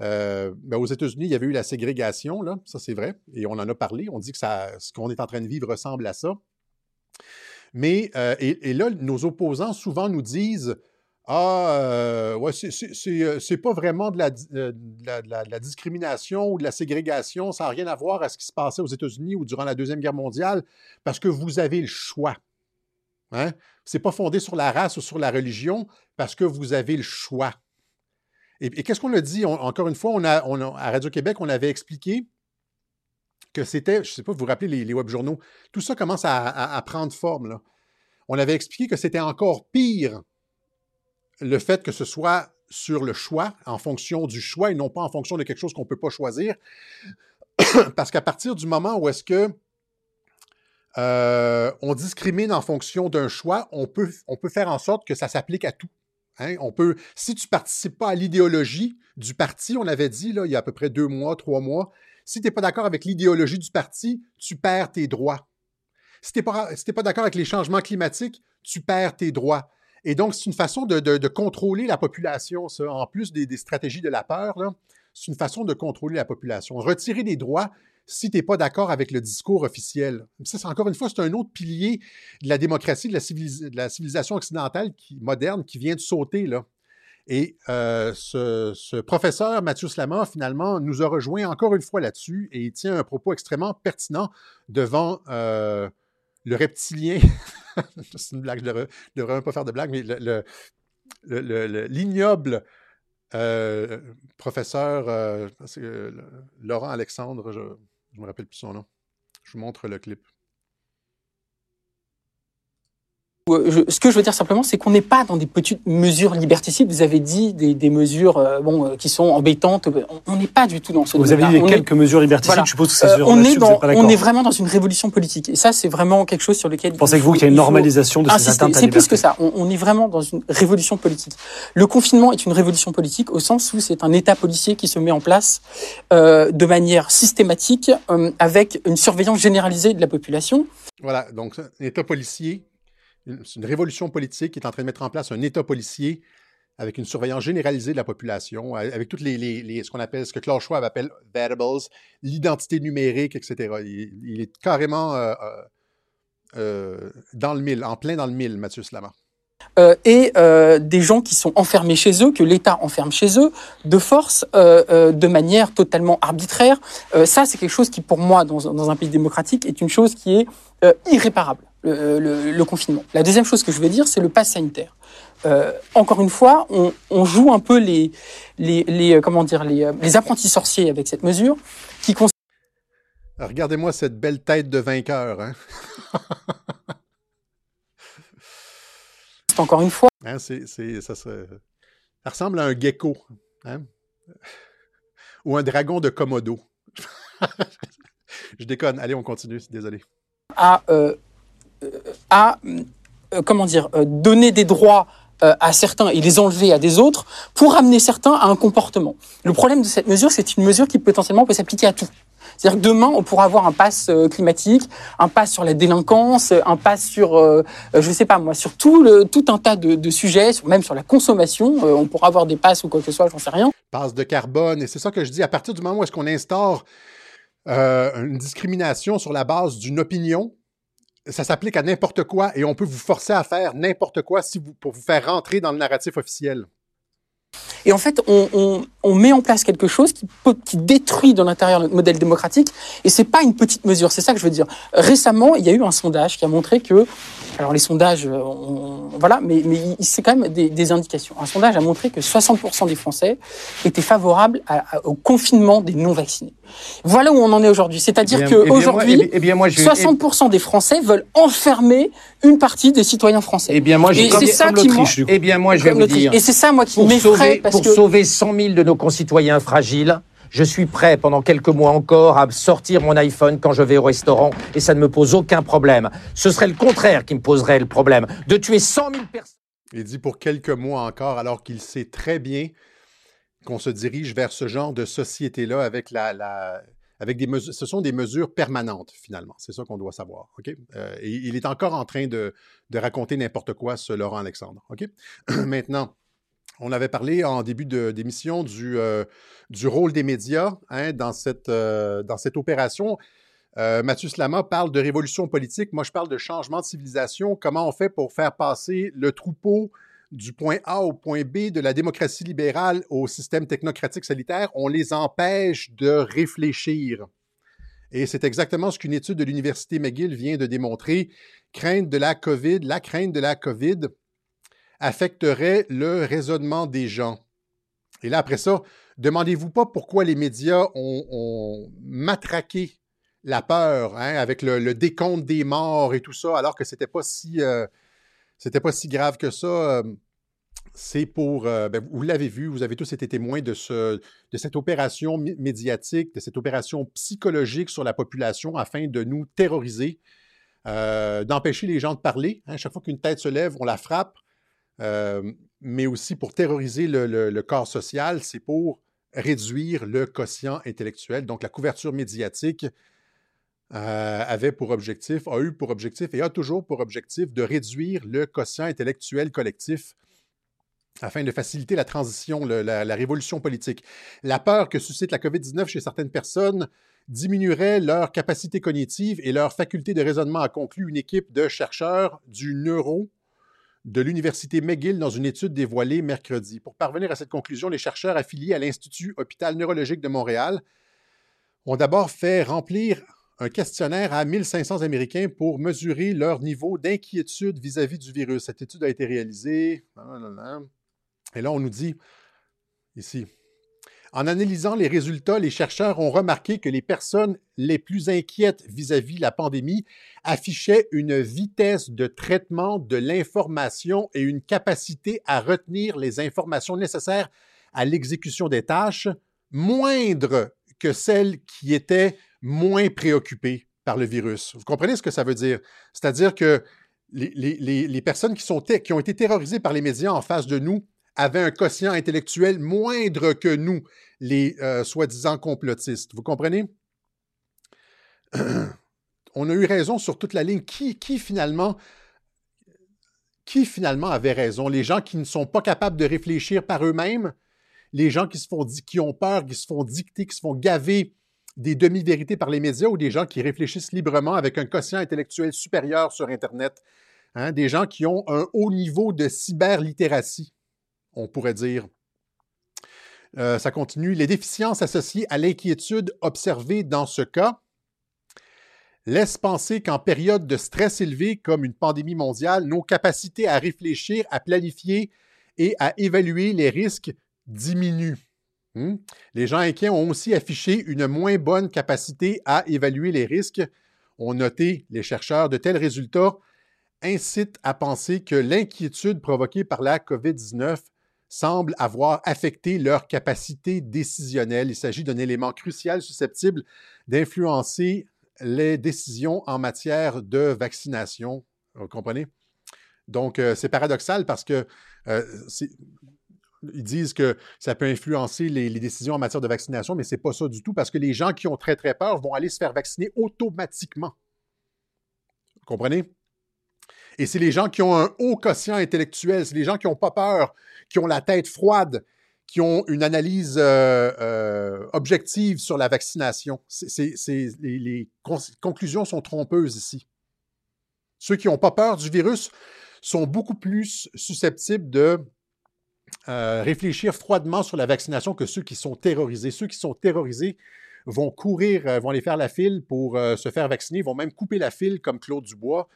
Euh, ben, aux États-Unis, il y avait eu la ségrégation, là, ça c'est vrai, et on en a parlé. On dit que ça, ce qu'on est en train de vivre ressemble à ça. Mais, et, là, nos opposants souvent nous disent ah, euh, ouais, euh, c'est pas vraiment euh, de la, de, la, discrimination ou de la ségrégation. Ça n'a rien à voir à ce qui se passait aux États-Unis ou durant la Deuxième Guerre mondiale, parce que vous avez le choix. Hein? Ce n'est pas fondé sur la race ou sur la religion, parce que vous avez le choix. Et, qu'est-ce qu'on a dit? encore une fois, on a, à Radio-Québec, on avait expliqué que c'était, je ne sais pas, vous vous rappelez les, les web journaux, tout ça commence à, à prendre forme. Là. On avait expliqué que c'était encore pire le fait que ce soit sur le choix, en fonction du choix et non pas en fonction de quelque chose qu'on ne peut pas choisir. [COUGHS] Parce qu'à partir du moment où est-ce que euh, on discrimine en fonction d'un choix, on peut, faire en sorte que ça s'applique à tout. Hein? On peut, si tu ne participes pas à l'idéologie du parti, on avait dit il y a à peu près deux mois, trois mois, si tu n'es pas d'accord avec l'idéologie du parti, tu perds tes droits. Si tu n'es pas d'accord avec les changements climatiques, tu perds tes droits. Et donc, c'est une façon de, contrôler la population, ça. En plus des, stratégies de la peur, c'est une façon de contrôler la population. Retirer des droits si tu n'es pas d'accord avec le discours officiel. Ça, encore une fois, c'est un autre pilier de la démocratie, de la, civilisation occidentale moderne qui vient de sauter, là. Et euh, ce, professeur, Mathieu Slama, finalement, nous a rejoint encore une fois là-dessus et il tient un propos extrêmement pertinent devant euh, le reptilien [LAUGHS] [LAUGHS] c'est une blague, je ne devrais, même pas faire de blague, mais l'ignoble euh, professeur euh, Laurent Alexandre, je ne me rappelle plus son nom. Je vous montre le clip. Euh, ce que je veux dire simplement, c'est qu'on n'est pas dans des petites mesures liberticides. Vous avez dit des, mesures euh, bon, euh, qui sont embêtantes. On n'est pas du tout dans ce Vous avez dit quelques mesures liberticides, je suppose que c'est on, est on est vraiment dans une révolution politique. Et ça, c'est vraiment quelque chose sur lequel... Pensez-vous qu'il y a une normalisation de ces atteintes C'est plus que ça. On, est vraiment dans une révolution politique. Le confinement est une révolution politique au sens où c'est un État policier qui se met en place de manière systématique avec une surveillance généralisée de la population. Voilà, donc un État policier c'est une révolution politique qui est en train de mettre en place un État policier avec une surveillance généralisée de la population, avec toutes les, ce qu'on appelle, ce que Klaus Schwab appelle variables, l'identité numérique, etc. Il, est carrément euh, euh, euh, dans le mille, en plein dans le mille, Mathieu Slama. et des gens qui sont enfermés chez eux, que l'État enferme chez eux, de force, de manière totalement arbitraire. ça, c'est quelque chose qui, pour moi, dans, un pays démocratique, est une chose qui est irréparable le, confinement. La deuxième chose que je veux dire, c'est le pass sanitaire. Euh, encore une fois, on, joue un peu les, les, euh, comment dire, les, euh, les, apprentis sorciers avec cette mesure qui Regardez-moi cette belle tête de vainqueur. Hein? c'est [LAUGHS] encore une fois. Hein, c'est, ça, ça, ressemble à un gecko. Hein? Ou un dragon de Komodo. [LAUGHS] Je déconne. Allez, on continue. Désolé. À à euh, comment dire euh, donner des droits euh, à certains et les enlever à des autres pour amener certains à un comportement. Le problème de cette mesure, c'est une mesure qui potentiellement peut s'appliquer à tout. C'est-à-dire que demain, on pourra avoir un pass climatique, un pass sur la délinquance, un pass sur, euh, je sais pas moi, sur tout, tout un tas de, sujets, même sur la consommation. on pourra avoir des passes ou quoi que ce soit, j'en sais rien. Passe de carbone, et c'est ça que je dis, à partir du moment où est-ce qu'on instaure une discrimination sur la base d'une opinion, ça s'applique à n'importe quoi et on peut vous forcer à faire n'importe quoi pour vous faire rentrer dans le narratif officiel. Et en fait, on, met en place quelque chose qui, qui détruit dans l'intérieur notre modèle démocratique. Et c'est pas une petite mesure. C'est ça que je veux dire. Récemment, il y a eu un sondage qui a montré que, alors les sondages, euh, voilà, mais, mais c'est quand même des, indications. Un sondage a montré que 60% des Français étaient favorables au confinement des non-vaccinés. Voilà où on en est aujourd'hui. C'est-à-dire eh qu'aujourd'hui, eh, eh 60% des Français veulent enfermer une partie des citoyens français. Eh bien, moi, je, c'est ça qui Eh bien, moi, je vais vous dire. Et c'est ça, moi, qui m'effraie pour sauver 100 000 de nos concitoyens fragiles, je suis prêt pendant quelques mois encore à sortir mon iPhone quand je vais au restaurant et ça ne me pose aucun problème. Ce serait le contraire qui me poserait le problème, de tuer 100 000 personnes. Il dit pour quelques mois encore, alors qu'il sait très bien qu'on se dirige vers ce genre de société-là avec la, avec des mesures, ce sont des mesures permanentes finalement. C'est ça qu'on doit savoir. Ok? Euh, et il est encore en train de, de raconter n'importe quoi, ce Laurent Alexandre. Ok? [CLEARS THROAT] Maintenant, on avait parlé en début d'émission du, euh, du rôle des médias hein, dans, cette, euh, dans cette opération. Euh, Mathieu Slama parle de révolution politique. Moi, je parle de changement de civilisation. Comment on fait pour faire passer le troupeau du point A au point B de la démocratie libérale au système technocratique solitaire? On les empêche de réfléchir. Et c'est exactement ce qu'une étude de l'Université McGill vient de démontrer. Crainte de la COVID, la crainte de la COVID affecterait le raisonnement des gens. Et là, après ça, demandez-vous pas pourquoi les médias ont, matraqué la peur hein, avec le, décompte des morts et tout ça, alors que c'était pas si euh, pas si grave que ça. Euh, c'est pour, euh, ben, vous l'avez vu, vous avez tous été témoins de, ce, de cette opération médiatique, de cette opération psychologique sur la population afin de nous terroriser, d'empêcher les gens de parler. Hein. chaque fois qu'une tête se lève, on la frappe. Euh, mais aussi pour terroriser le, corps social, c'est pour réduire le quotient intellectuel. Donc, la couverture médiatique euh, avait pour objectif, a eu pour objectif et a toujours pour objectif de réduire le quotient intellectuel collectif afin de faciliter la transition, la, la, révolution politique. La peur que suscite la COVID-19 chez certaines personnes diminuerait leur capacité cognitive et leur faculté de raisonnement, a conclu une équipe de chercheurs du neuro de l'Université McGill dans une étude dévoilée mercredi. Pour parvenir à cette conclusion, les chercheurs affiliés à l'Institut Hôpital Neurologique de Montréal ont d'abord fait remplir un questionnaire à 1500 Américains pour mesurer leur niveau d'inquiétude vis-à-vis du virus. Cette étude a été réalisée. Et là, on nous dit ici, en analysant les résultats, les chercheurs ont remarqué que les personnes les plus inquiètes vis-à-vis de la pandémie affichaient une vitesse de traitement de l'information et une capacité à retenir les informations nécessaires à l'exécution des tâches moindres que celles qui étaient moins préoccupées par le virus. Vous comprenez ce que ça veut dire? C'est-à-dire que les, personnes qui ont été terrorisées par les médias en face de nous avaient un quotient intellectuel moindre que nous, les euh, soi-disant complotistes. Vous comprenez? [CLEARS THROAT] On a eu raison sur toute la ligne. Qui, qui, finalement qui finalement avait raison? Les gens qui ne sont pas capables de réfléchir par eux-mêmes, les gens qui se font qui ont peur, qui se font dicter, qui se font gaver des demi-vérités par les médias ou des gens qui réfléchissent librement avec un quotient intellectuel supérieur sur Internet. Hein? Des gens qui ont un haut niveau de cyberlittératie on pourrait dire. Euh, ça continue. Les déficiences associées à l'inquiétude observées dans ce cas laissent penser qu'en période de stress élevé comme une pandémie mondiale, nos capacités à réfléchir, à planifier et à évaluer les risques diminuent. Hmm? Les gens inquiets ont aussi affiché une moins bonne capacité à évaluer les risques. Ont noté les chercheurs de tels résultats incitent à penser que l'inquiétude provoquée par la COVID-19 semble avoir affecté leur capacité décisionnelle. Il s'agit d'un élément crucial susceptible d'influencer les décisions en matière de vaccination. Vous comprenez? Donc, euh, c'est paradoxal parce que euh, ils disent que ça peut influencer les, décisions en matière de vaccination, mais ce n'est pas ça du tout, parce que les gens qui ont très, très peur vont aller se faire vacciner automatiquement. Vous comprenez? Et c'est les gens qui ont un haut quotient intellectuel, c'est les gens qui n'ont pas peur, qui ont la tête froide, qui ont une analyse euh, euh, objective sur la vaccination. les, conclusions sont trompeuses ici. Ceux qui n'ont pas peur du virus sont beaucoup plus susceptibles de euh, réfléchir froidement sur la vaccination que ceux qui sont terrorisés. Ceux qui sont terrorisés vont courir, vont aller faire la file pour se faire vacciner, vont même couper la file comme Claude Dubois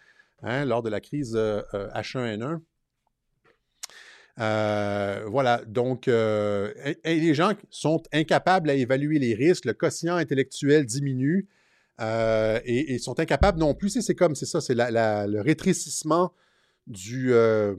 hein, lors de la crise H1N1. Euh, voilà, donc euh, les gens sont incapables à évaluer les risques, le quotient intellectuel diminue euh, et, sont incapables non plus, c'est comme, c'est ça, c'est le rétrécissement de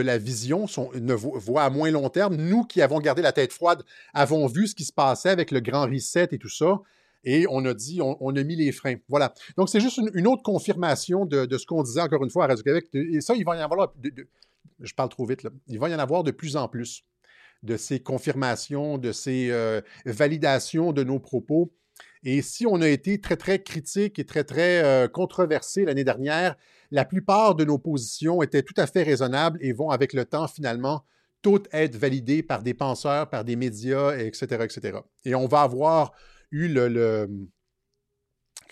la vision, sont, ne voit à moins long terme. Nous qui avons gardé la tête froide, avons vu ce qui se passait avec le grand reset et tout ça et on a dit, on, a mis les freins. Voilà. Donc, c'est juste une, autre confirmation de, ce qu'on disait encore une fois à Radio-Québec. Et ça, il va y en avoir, je parle trop vite, là. il va y en avoir de plus en plus de ces confirmations, de ces euh, validations de nos propos. Et si on a été très, très critique et très, très euh, controversé l'année dernière, la plupart de nos positions étaient tout à fait raisonnables et vont avec le temps finalement toutes être validées par des penseurs, par des médias, etc., etc. Et on va avoir eu le,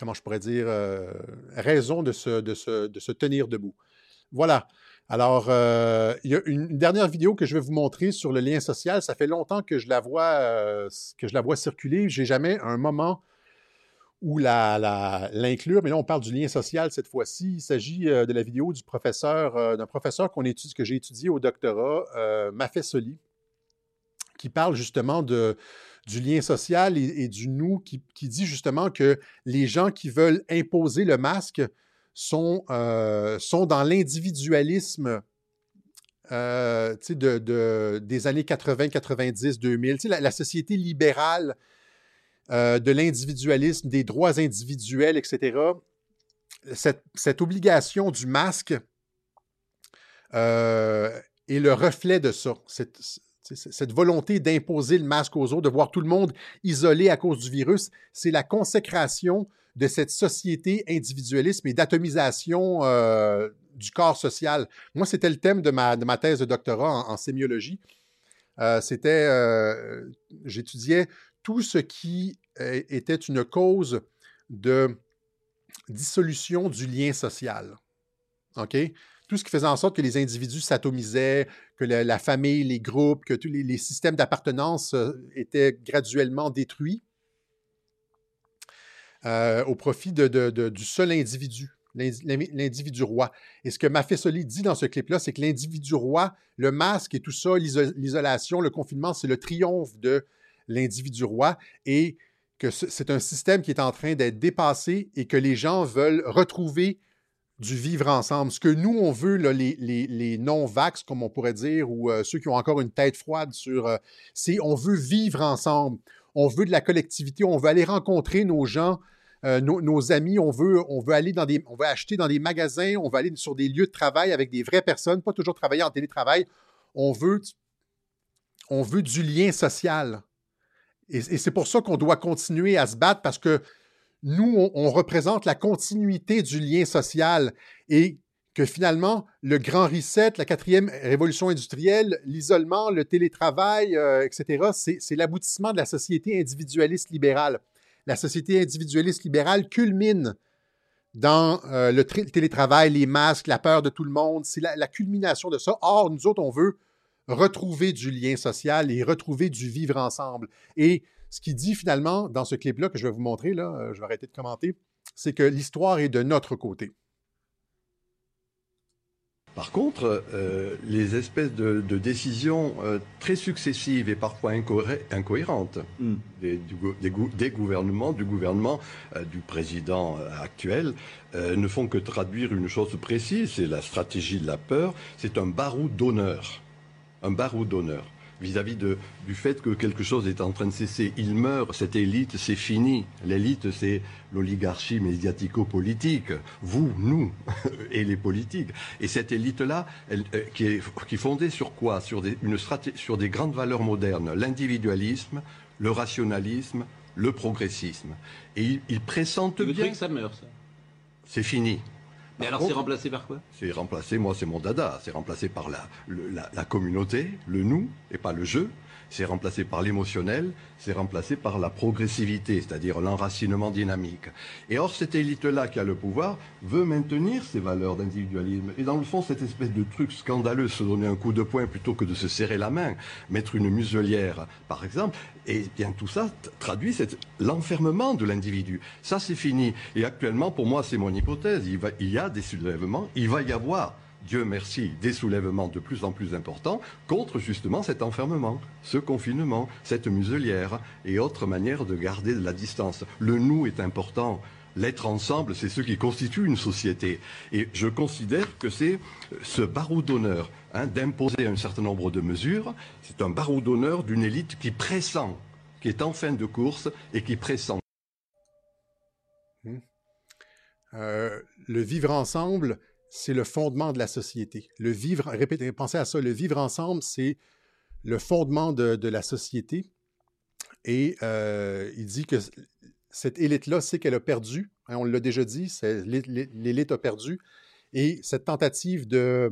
comment je pourrais dire, euh, raison de se, de, se, tenir debout. Voilà. Alors, euh, il y a une, dernière vidéo que je vais vous montrer sur le lien social. Ça fait longtemps que je la vois, euh, que je la vois circuler. J'ai jamais un moment où l'inclure, la, mais là, on parle du lien social cette fois-ci. Il s'agit de la vidéo du professeur, d'un professeur étudie, que j'ai étudié au doctorat, Mafé Soli, qui parle justement de, du lien social et, du nous qui, dit justement que les gens qui veulent imposer le masque sont, euh, sont dans l'individualisme euh, de, des années 80, 90, 2000. La, la, société libérale euh, de l'individualisme, des droits individuels, etc. Cette, obligation du masque est le reflet de ça. Cette volonté d'imposer le masque aux autres, de voir tout le monde isolé à cause du virus, c'est la consécration de cette société individualisme et d'atomisation euh, du corps social. Moi, c'était le thème de ma, thèse de doctorat en, sémiologie. Euh, c'était, euh, j'étudiais tout ce qui était une cause de dissolution du lien social. OK? Tout ce qui faisait en sorte que les individus s'atomisaient, que la, famille, les groupes, que tous les, systèmes d'appartenance euh, étaient graduellement détruits euh, au profit du seul individu, l'individu roi. Et ce que Maffesoli dit dans ce clip-là, c'est que l'individu roi, le masque et tout ça, l'isolation, le confinement, c'est le triomphe de l'individu roi et que c'est un système qui est en train d'être dépassé et que les gens veulent retrouver du vivre ensemble. Ce que nous, on veut, les, non-vax, comme on pourrait dire, ou euh, ceux qui ont encore une tête froide sur, euh, c'est on veut vivre ensemble. On veut de la collectivité, on veut aller rencontrer nos gens, euh, nos, amis, on veut, on veut aller dans des, on acheter dans des magasins, on veut aller sur des lieux de travail avec des vraies personnes, pas toujours travailler en télétravail. On veut, on veut du lien social. et c'est pour ça qu'on doit continuer à se battre parce que nous, on, représente la continuité du lien social et que finalement, le grand reset, la quatrième révolution industrielle, l'isolement, le télétravail, euh, etc., c'est l'aboutissement de la société individualiste libérale. La société individualiste libérale culmine dans euh, le télétravail, les masques, la peur de tout le monde. C'est la, la, culmination de ça. Or, nous autres, on veut retrouver du lien social et retrouver du vivre ensemble. Et ce qu'il dit finalement dans ce clip-là que je vais vous montrer, là, euh, je vais arrêter de commenter, c'est que l'histoire est de notre côté. Par contre, euh, les espèces de, décisions euh, très successives et parfois incohérentes hmm. des, gouvernements, du gouvernement, du président actuel, ne font que traduire une chose précise, c'est la stratégie de la peur, c'est un barou d'honneur. Un barou d'honneur. Vis-à-vis du fait que quelque chose est en train de cesser. Il meurt, cette élite, c'est fini. L'élite, c'est l'oligarchie médiatico-politique. Vous, nous, [LAUGHS] et les politiques. Et cette élite-là, euh, qui, est, qui est fondée sur quoi? Sur des, une sur des grandes valeurs modernes. L'individualisme, le rationalisme, le progressisme. Et ils, ils pressentent bien... que ça meurt, ça? C'est fini. Mais alors c'est remplacé par quoi? C'est remplacé, moi c'est mon dada, c'est remplacé par la, la, la, communauté, le nous, et pas le je. C'est remplacé par l'émotionnel, c'est remplacé par la progressivité, c'est-à-dire l'enracinement dynamique. Et or, cette élite-là qui a le pouvoir veut maintenir ces valeurs d'individualisme. Et dans le fond, cette espèce de truc scandaleux, se donner un coup de poing plutôt que de se serrer la main, mettre une muselière, par exemple, et bien tout ça traduit l'enfermement de l'individu. Ça, c'est fini. Et actuellement, pour moi, c'est mon hypothèse. Il, va, il y a des soulèvements, il va y avoir Dieu merci, des soulèvements de plus en plus importants contre justement cet enfermement, ce confinement, cette muselière et autres manières de garder de la distance. Le nous est important. L'être ensemble, c'est ce qui constitue une société. Et je considère que c'est ce barreau d'honneur hein, d'imposer un certain nombre de mesures. C'est un barreau d'honneur d'une élite qui pressent, qui est en fin de course et qui pressent. Mmh. Euh, le vivre ensemble, c'est le fondement de la société. Le vivre, répétez, pensez à ça, le vivre ensemble, c'est le fondement de, la société. Et euh, il dit que cette élite-là sait qu'elle a perdu. Hein, on l'a déjà dit, l'élite a perdu. Et cette tentative de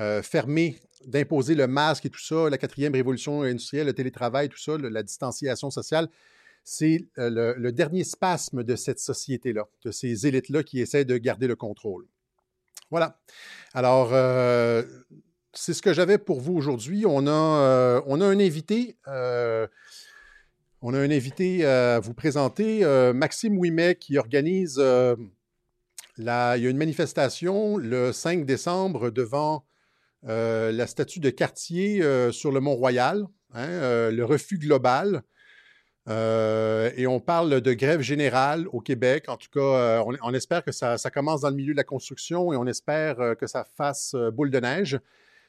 euh, fermer, d'imposer le masque et tout ça, la quatrième révolution industrielle, le télétravail, tout ça, la distanciation sociale, c'est euh, le, dernier spasme de cette société-là, de ces élites-là qui essaient de garder le contrôle. Voilà. Alors, euh, c'est ce que j'avais pour vous aujourd'hui. On, a, euh, on a un invité. À vous présenter, Maxime Ouimet, qui organise il y a une manifestation le 5 décembre devant la statue de quartier sur le Mont-Royal, hein, le refus global. Euh, et on parle de grève générale au Québec. En tout cas, euh, on, espère que ça, commence dans le milieu de la construction et on espère euh, que ça fasse boule de neige.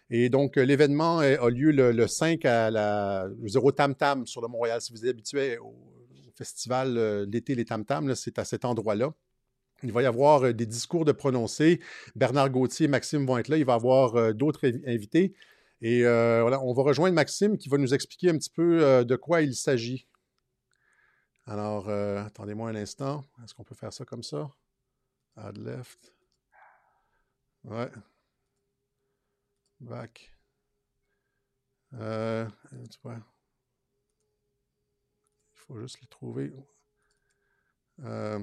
Et donc, l'événement a lieu le, 5 à la Zéro Tam Tam sur le Montréal. Si vous êtes habitué au, festival d'été Les Tam Tam, c'est à cet endroit-là. Il va y avoir des discours de prononcés. Bernard Gauthier et Maxime vont être là. Il va y avoir d'autres invités. Et voilà, on va rejoindre Maxime qui va nous expliquer un petit peu de quoi il s'agit. Alors, euh, attendez-moi un instant. Est-ce qu'on peut faire ça comme ça? Add left. Ouais. Back. Euh, tu vois. Il faut juste le trouver. Euh,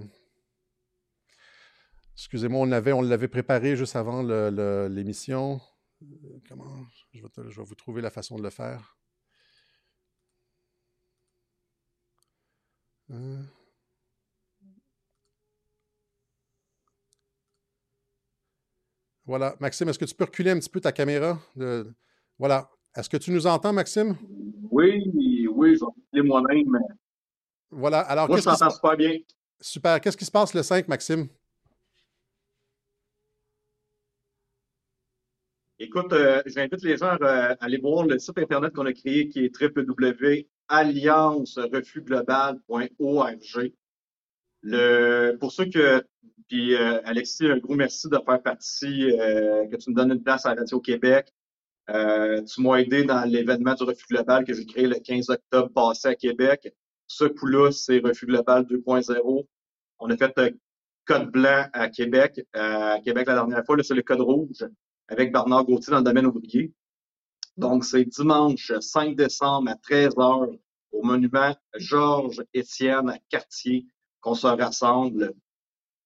excusez-moi, on l'avait, on l'avait préparé juste avant l'émission. Comment? je vais vous trouver la façon de le faire. Euh. Voilà. Maxime, est-ce que tu peux reculer un petit peu ta caméra? Voilà. Est-ce que tu nous entends, Maxime? Oui, oui, je vais reculer moi-même. Voilà. Alors, Moi, je t'entends super bien. Super. Qu'est-ce qui se passe le 5, Maxime? Écoute, euh, j'invite les gens à, aller voir le site Internet qu'on a créé qui est www alliance-refus-global.org. Le, pour ceux que, puis euh, Alexis, un gros merci de faire partie, euh, que tu me donnes une place à Radio-Québec. Euh, tu m'as aidé dans l'événement du refus global que j'ai créé le 15 octobre passé à Québec. Ce coup-là, c'est refus global 2.0. On a fait un code blanc à Québec. À Québec, la dernière fois, c'est le code rouge avec Bernard Gauthier dans le domaine ouvrier. Donc, c'est dimanche 5 décembre à 13 h au monument Georges-Étienne à Cartier qu'on se rassemble.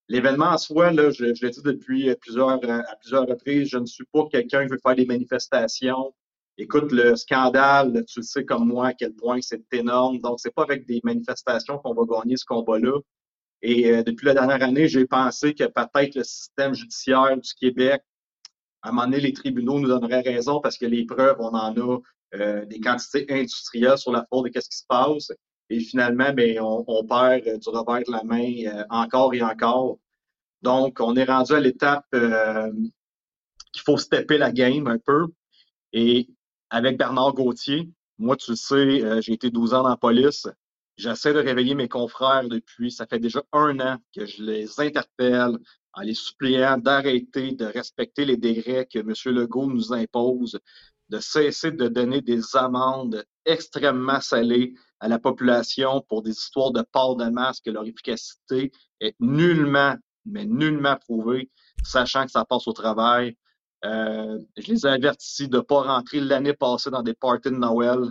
L'événement en soi, là, je, l'ai dit depuis plusieurs, à plusieurs reprises, je ne suis pas quelqu'un qui veut faire des manifestations. Écoute, le scandale, tu le sais comme moi à quel point c'est énorme. Donc, c'est pas avec des manifestations qu'on va gagner ce combat-là. Et euh, depuis la dernière année, j'ai pensé que peut-être le système judiciaire du Québec à un moment donné, les tribunaux nous donneraient raison parce que les preuves, on en a euh, des quantités industrielles sur la fraude et qu'est-ce qui se passe. Et finalement, ben, on, perd du revers de la main euh, encore et encore. Donc, on est rendu à l'étape euh, qu'il faut stepper la game un peu. Et avec Bernard Gauthier, moi, tu le sais, euh, j'ai été 12 ans dans la police. J'essaie de réveiller mes confrères depuis, ça fait déjà un an que je les interpelle en les suppliant d'arrêter de respecter les décrets que M. Legault nous impose, de cesser de donner des amendes extrêmement salées à la population pour des histoires de port de masque, leur efficacité est nullement, mais nullement prouvée, sachant que ça passe au travail. Euh, je les ai avertis de ne pas rentrer l'année passée dans des parties de Noël.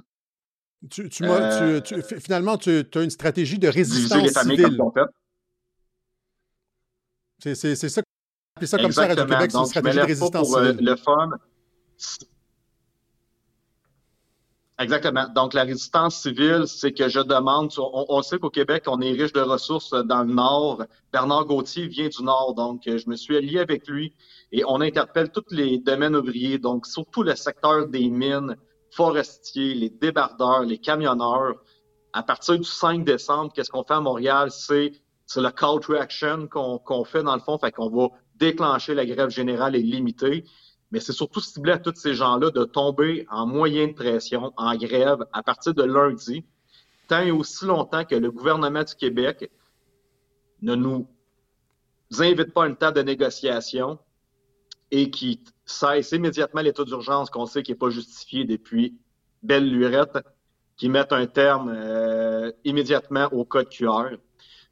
Tu, tu, euh, finalement, tu as une stratégie de résistance civile. C'est ça, ça comme ça Radio-Québec, c'est une stratégie de résistance pour, euh, civile. le fun. Exactement. Donc, la résistance civile, c'est que je demande, on, sait qu'au Québec, on est riche de ressources dans le Nord. Bernard Gauthier vient du Nord, donc je me suis allié avec lui et on interpelle tous les domaines ouvriers, donc surtout le secteur des mines, forestiers, les débardeurs, les camionneurs. À partir du 5 décembre, qu'est-ce qu'on fait à Montréal? C'est le call to action qu'on fait dans le fond, fait qu'on va déclencher la grève générale et limitée mais c'est surtout ciblé à tous ces gens-là de tomber en moyen de pression, en grève, à partir de lundi, tant et aussi longtemps que le gouvernement du Québec ne nous invite pas à une table de négociation et qui cesse immédiatement l'état d'urgence qu'on sait qui n'est pas justifié depuis belle lurette, qui mette un terme euh, immédiatement au code QR.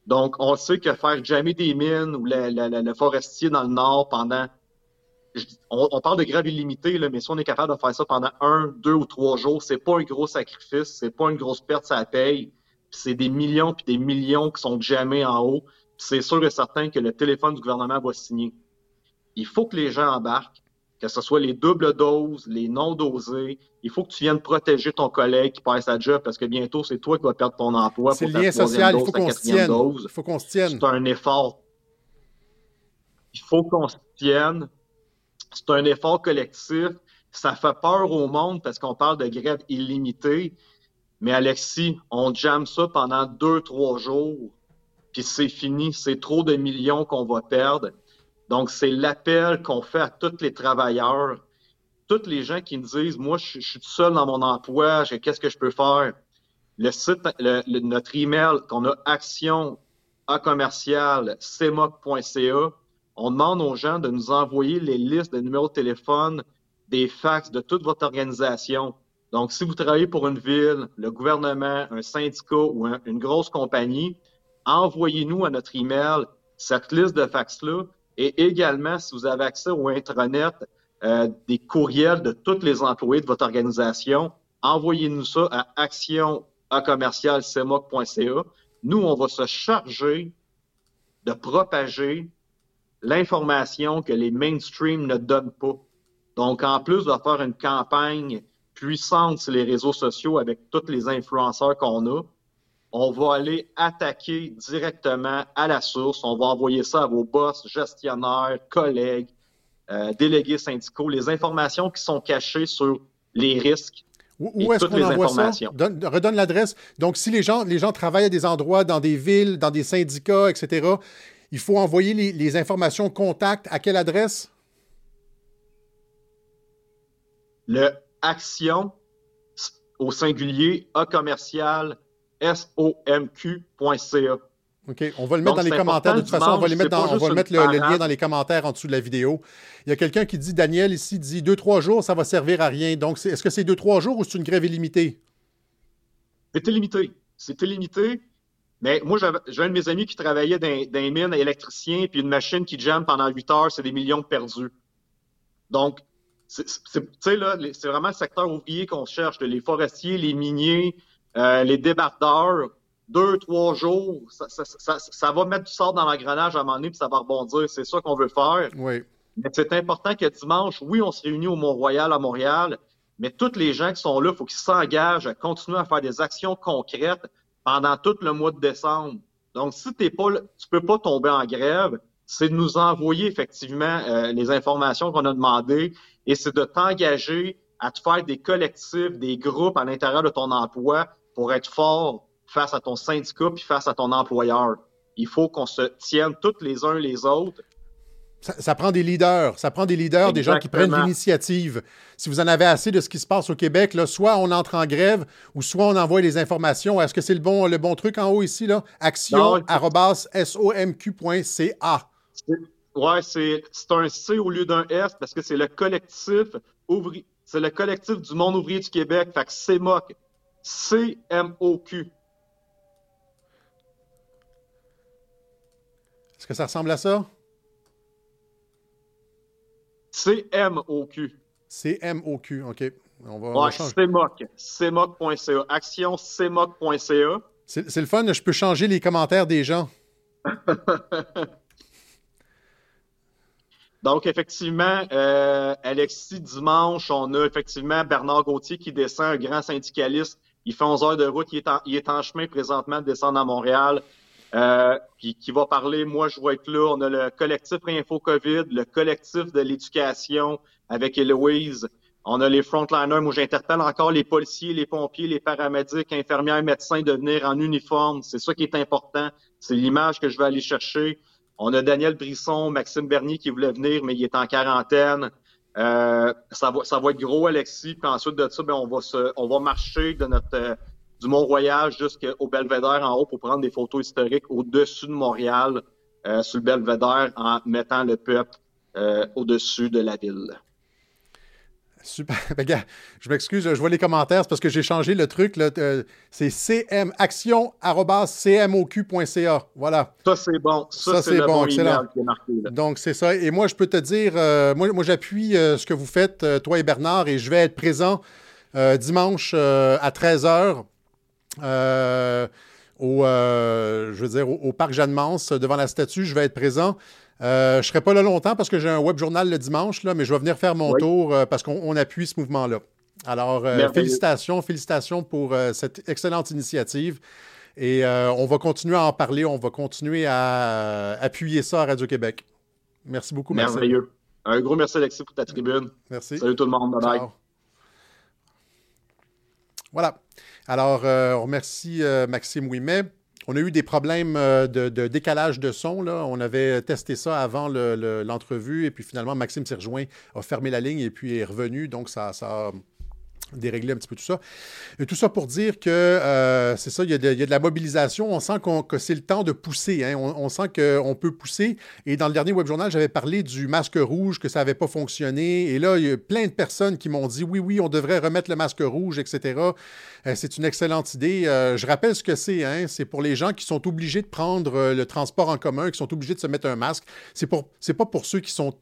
Donc, on sait que faire jamais des mines ou le forestier dans le Nord pendant on, parle de grève illimitée, là, mais si on est capable de faire ça pendant un, deux ou trois jours, c'est pas un gros sacrifice, c'est pas une grosse perte, ça paye. C'est des millions puis des millions qui sont jamais en haut. C'est sûr et certain que le téléphone du gouvernement va signer. Il faut que les gens embarquent, que ce soit les doubles doses, les non dosés. Il faut que tu viennes protéger ton collègue qui passe sa job parce que bientôt, c'est toi qui vas perdre ton emploi. C'est le lien social, il faut qu'on se tienne. Il faut qu'on se tienne. C'est un effort. Il faut qu'on se tienne c'est un effort collectif. Ça fait peur au monde parce qu'on parle de grève illimitée. Mais Alexis, on jamme ça pendant deux, trois jours, puis c'est fini. C'est trop de millions qu'on va perdre. Donc, c'est l'appel qu'on fait à tous les travailleurs, tous les gens qui nous disent, moi, je, suis tout seul dans mon emploi, qu'est-ce que je peux faire? Le site, notre email qu'on a action à commercial cmoc.ca, on demande aux gens de nous envoyer les listes de numéros de téléphone, des fax de toute votre organisation. Donc, si vous travaillez pour une ville, le gouvernement, un syndicat ou une grosse compagnie, envoyez-nous à notre email cette liste de fax-là et également, si vous avez accès au intranet, euh, des courriels de tous les employés de votre organisation, envoyez-nous ça à action Nous, on va se charger de propager l'information que les mainstream ne donnent pas. Donc, en plus de faire une campagne puissante sur les réseaux sociaux avec tous les influenceurs qu'on a, on va aller attaquer directement à la source. On va envoyer ça à vos boss, gestionnaires, collègues, euh, délégués syndicaux, les informations qui sont cachées sur les risques. Où, est-ce qu'on envoie ça? redonne l'adresse. Donc, si les gens, les gens travaillent à des endroits, dans des villes, dans des syndicats, etc., il faut envoyer les, informations contact à quelle adresse? Le action au singulier A commercial somq.ca. OK. On va le mettre dans les commentaires. De toute façon, on va, mettre on va mettre le, lien dans les commentaires en dessous de la vidéo. Il y a quelqu'un qui dit, Daniel, ici, dit deux, trois jours, ça va servir à rien. Donc, est-ce que c'est deux, trois jours ou c'est une grève illimitée? C'est illimité. C'est illimité. Mais moi, j'ai un de mes amis qui travaillait dans, dans les mines, électricien, puis une machine qui jamme pendant 8 heures, c'est des millions de perdus. Donc, c'est vraiment le secteur ouvrier qu'on cherche, les forestiers, les miniers, euh, les débardeurs. Deux, trois jours, ça, ça, ça, va mettre du sort dans l'engrenage à un moment donné, puis ça va rebondir. C'est ça qu'on veut faire. Oui. Mais c'est important que dimanche, oui, on se réunit au Mont-Royal à Montréal, mais tous les gens qui sont là, il faut qu'ils s'engagent à continuer à faire des actions concrètes pendant tout le mois de décembre. Donc, si t'es pas, tu peux pas tomber en grève, c'est de nous envoyer effectivement euh, les informations qu'on a demandées et c'est de t'engager à te faire des collectifs, des groupes à l'intérieur de ton emploi pour être fort face à ton syndicat puis face à ton employeur. Il faut qu'on se tienne tous les uns les autres Ça, prend des leaders. Ça prend des leaders, des gens qui prennent l'initiative. Si vous en avez assez de ce qui se passe au Québec, là, soit on entre en grève ou soit on envoie les informations. Est-ce que c'est le bon, le bon truc en haut ici? Là? Action.somq.ca. Ouais, c'est un C au lieu d'un S parce que c'est le collectif ouvrier. C'est le collectif du monde ouvrier du Québec. Fait que CMOQ. C-M-O-Q. Est-ce que ça ressemble à ça? C-M-O-Q. C-M-O-Q, OK. On va, ouais, CMOC. CMOC.ca. Action CMOC.ca. C'est le fun, je peux changer les commentaires des gens. [LAUGHS] Donc, effectivement, euh, Alexis, dimanche, on a effectivement Bernard Gauthier qui descend, un grand syndicaliste. Il fait 11 heures de route. Il est en, il est en chemin présentement de descendre à Montréal. Euh, qui, qui, va parler. Moi, je vais être là. On a le collectif Info COVID, le collectif de l'éducation avec Héloïse. On a les frontliners. Moi, j'interpelle encore les policiers, les pompiers, les paramédics, infirmières, médecins de venir en uniforme. C'est ça qui est important. C'est l'image que je vais aller chercher. On a Daniel Brisson, Maxime Bernier qui voulait venir, mais il est en quarantaine. Euh, ça, va, ça va être gros, Alexis. Puis ensuite de ça, ben, on va se, on va marcher de notre du Mont-Royal jusqu'au Belvédère en haut pour prendre des photos historiques au-dessus de Montréal, euh, sur le Belvédère, en mettant le peuple euh, au-dessus de la ville. Super. [LAUGHS] Ben, je m'excuse, je vois les commentaires, c'est parce que j'ai changé le truc. Euh, c'est cm action.cmoq.ca. Voilà. Ça, c'est bon. Ça, c'est bon, excellent. Donc, c'est ça. Et moi, je peux te dire, moi, moi j'appuie ce que vous faites, toi et Bernard, et je vais être présent dimanche à 13h euh, au, euh, je veux dire, au, parc Jeanne-Mance, devant la statue. Je vais être présent. Euh, je ne serai pas là longtemps parce que j'ai un web journal le dimanche, là, mais je vais venir faire mon tour parce qu'on appuie ce mouvement-là. Alors, félicitations, félicitations pour cette excellente initiative. Et on va continuer à en parler, on va continuer à appuyer ça à Radio-Québec. Merci beaucoup, Merveilleux. Un gros merci, Alexis, pour ta tribune. Merci. Salut tout le monde. Bye bye. Voilà. Alors, euh, on remercie euh, Maxime Ouimet. On a eu des problèmes euh, de, décalage de son. On avait testé ça avant l'entrevue et puis finalement, Maxime s'est rejoint, a fermé la ligne et puis est revenu. Donc, ça, ça dérégler un petit peu tout ça. Et tout ça pour dire que euh, c'est ça, il y, a de, la mobilisation. On sent que c'est le temps de pousser. Hein. On, sent qu'on peut pousser. Et dans le dernier web journal, j'avais parlé du masque rouge, que ça n'avait pas fonctionné. Et là, il y a plein de personnes qui m'ont dit oui, oui, on devrait remettre le masque rouge, etc. Euh, c'est une excellente idée. Euh, je rappelle ce que c'est. Hein. C'est pour les gens qui sont obligés de prendre le transport en commun, qui sont obligés de se mettre un masque. C'est pour, pas pour ceux qui sont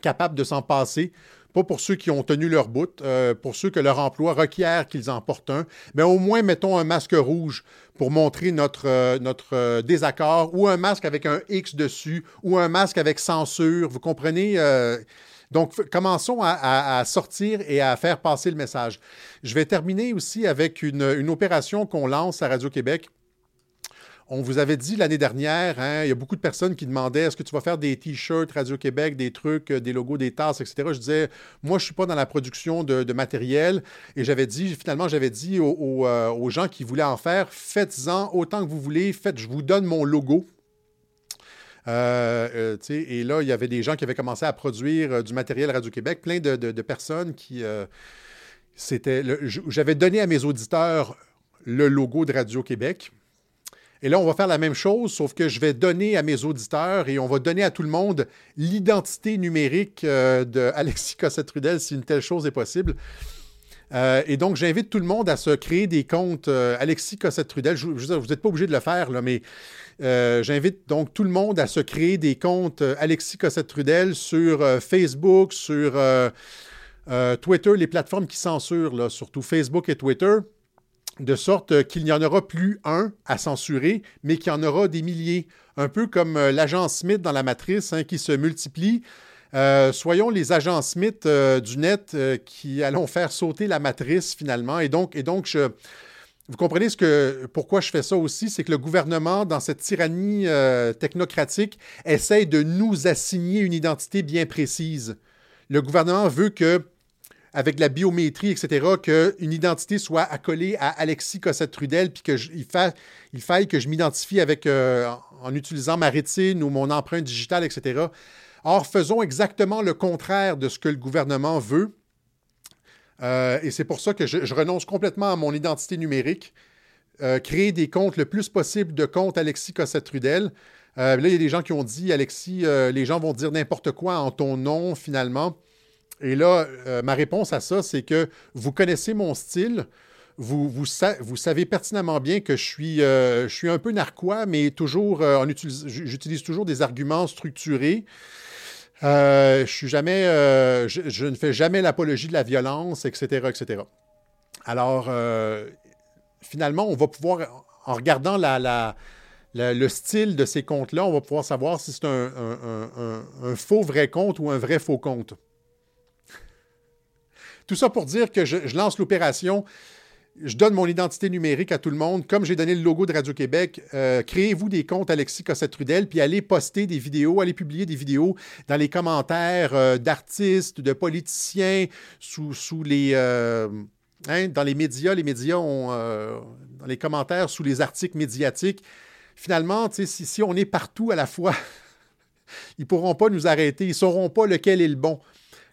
capables de s'en passer pas pour ceux qui ont tenu leur bout, euh, pour ceux que leur emploi requiert qu'ils en portent un, mais au moins mettons un masque rouge pour montrer notre, euh, notre euh, désaccord, ou un masque avec un X dessus, ou un masque avec censure, vous comprenez? donc, commençons à, sortir et à faire passer le message. Je vais terminer aussi avec une, une opération qu'on lance à Radio-Québec on vous avait dit l'année dernière, hein, il y a beaucoup de personnes qui demandaient est-ce que tu vas faire des t-shirts Radio-Québec, des trucs, euh, des logos, des tasses, etc. Je disais, moi, je ne suis pas dans la production de, matériel. Et j'avais dit, finalement, j'avais dit euh, aux, gens qui voulaient en faire faites-en autant que vous voulez, faites, je vous donne mon logo. Euh, et là, il y avait des gens qui avaient commencé à produire du matériel Radio-Québec, plein de, de personnes qui. c'était. J'avais donné à mes auditeurs le logo de Radio-Québec. Et là, on va faire la même chose, sauf que je vais donner à mes auditeurs et on va donner à tout le monde l'identité numérique euh, de [LAUGHS] Alexis Cossette-Trudel si une telle chose est possible. Euh, et donc, j'invite tout le monde à se créer des comptes euh, Alexis Cossette-Trudel. vous n'êtes pas obligé de le faire, là, mais j'invite donc tout le monde à se créer des comptes Alexis Cossette-Trudel sur Facebook, sur Twitter, les plateformes qui censurent, surtout Facebook et Twitter de sorte qu'il n'y en aura plus un à censurer, mais qu'il y en aura des milliers, un peu comme euh, l'agent Smith dans la matrice hein, qui se multiplie. Euh, soyons les agents Smith euh, du net qui allons faire sauter la matrice finalement. Et donc, et donc je, vous comprenez ce que, pourquoi je fais ça aussi, c'est que le gouvernement, dans cette tyrannie technocratique, essaye de nous assigner une identité bien précise. Le gouvernement veut que avec la biométrie, etc., qu'une identité soit accolée à Alexis Cossette-Trudel, puis qu'il fa il faille que je m'identifie avec euh, en utilisant ma rétine ou mon empreinte digitale, etc. Or, faisons exactement le contraire de ce que le gouvernement veut. Euh, et c'est pour ça que je, renonce complètement à mon identité numérique. Euh, créer des comptes le plus possible de comptes Alexis Cossette-Trudel. là, il y a des gens qui ont dit, Alexis, les gens vont dire n'importe quoi en ton nom, finalement. Et là, euh, ma réponse à ça, c'est que vous connaissez mon style. Vous, vous, savez pertinemment bien que je suis, euh, je suis un peu narquois, mais toujours, euh, j'utilise toujours des arguments structurés. je, suis jamais, je, ne fais jamais l'apologie de la violence, etc., etc. Alors, finalement, on va pouvoir, en regardant le style de ces comptes-là, on va pouvoir savoir si c'est un, un, faux vrai compte ou un vrai faux compte. Tout ça pour dire que je, lance l'opération. Je donne mon identité numérique à tout le monde. Comme j'ai donné le logo de Radio-Québec, euh, créez-vous des comptes Alexis Cossette-Trudel, puis allez poster des vidéos, allez publier des vidéos dans les commentaires euh, d'artistes, de politiciens, sous, les... Euh, hein, dans les médias, les médias ont... dans les commentaires, sous les articles médiatiques. Finalement, si, si on est partout à la fois, [LAUGHS] ils ne pourront pas nous arrêter. Ils ne sauront pas lequel est le bon.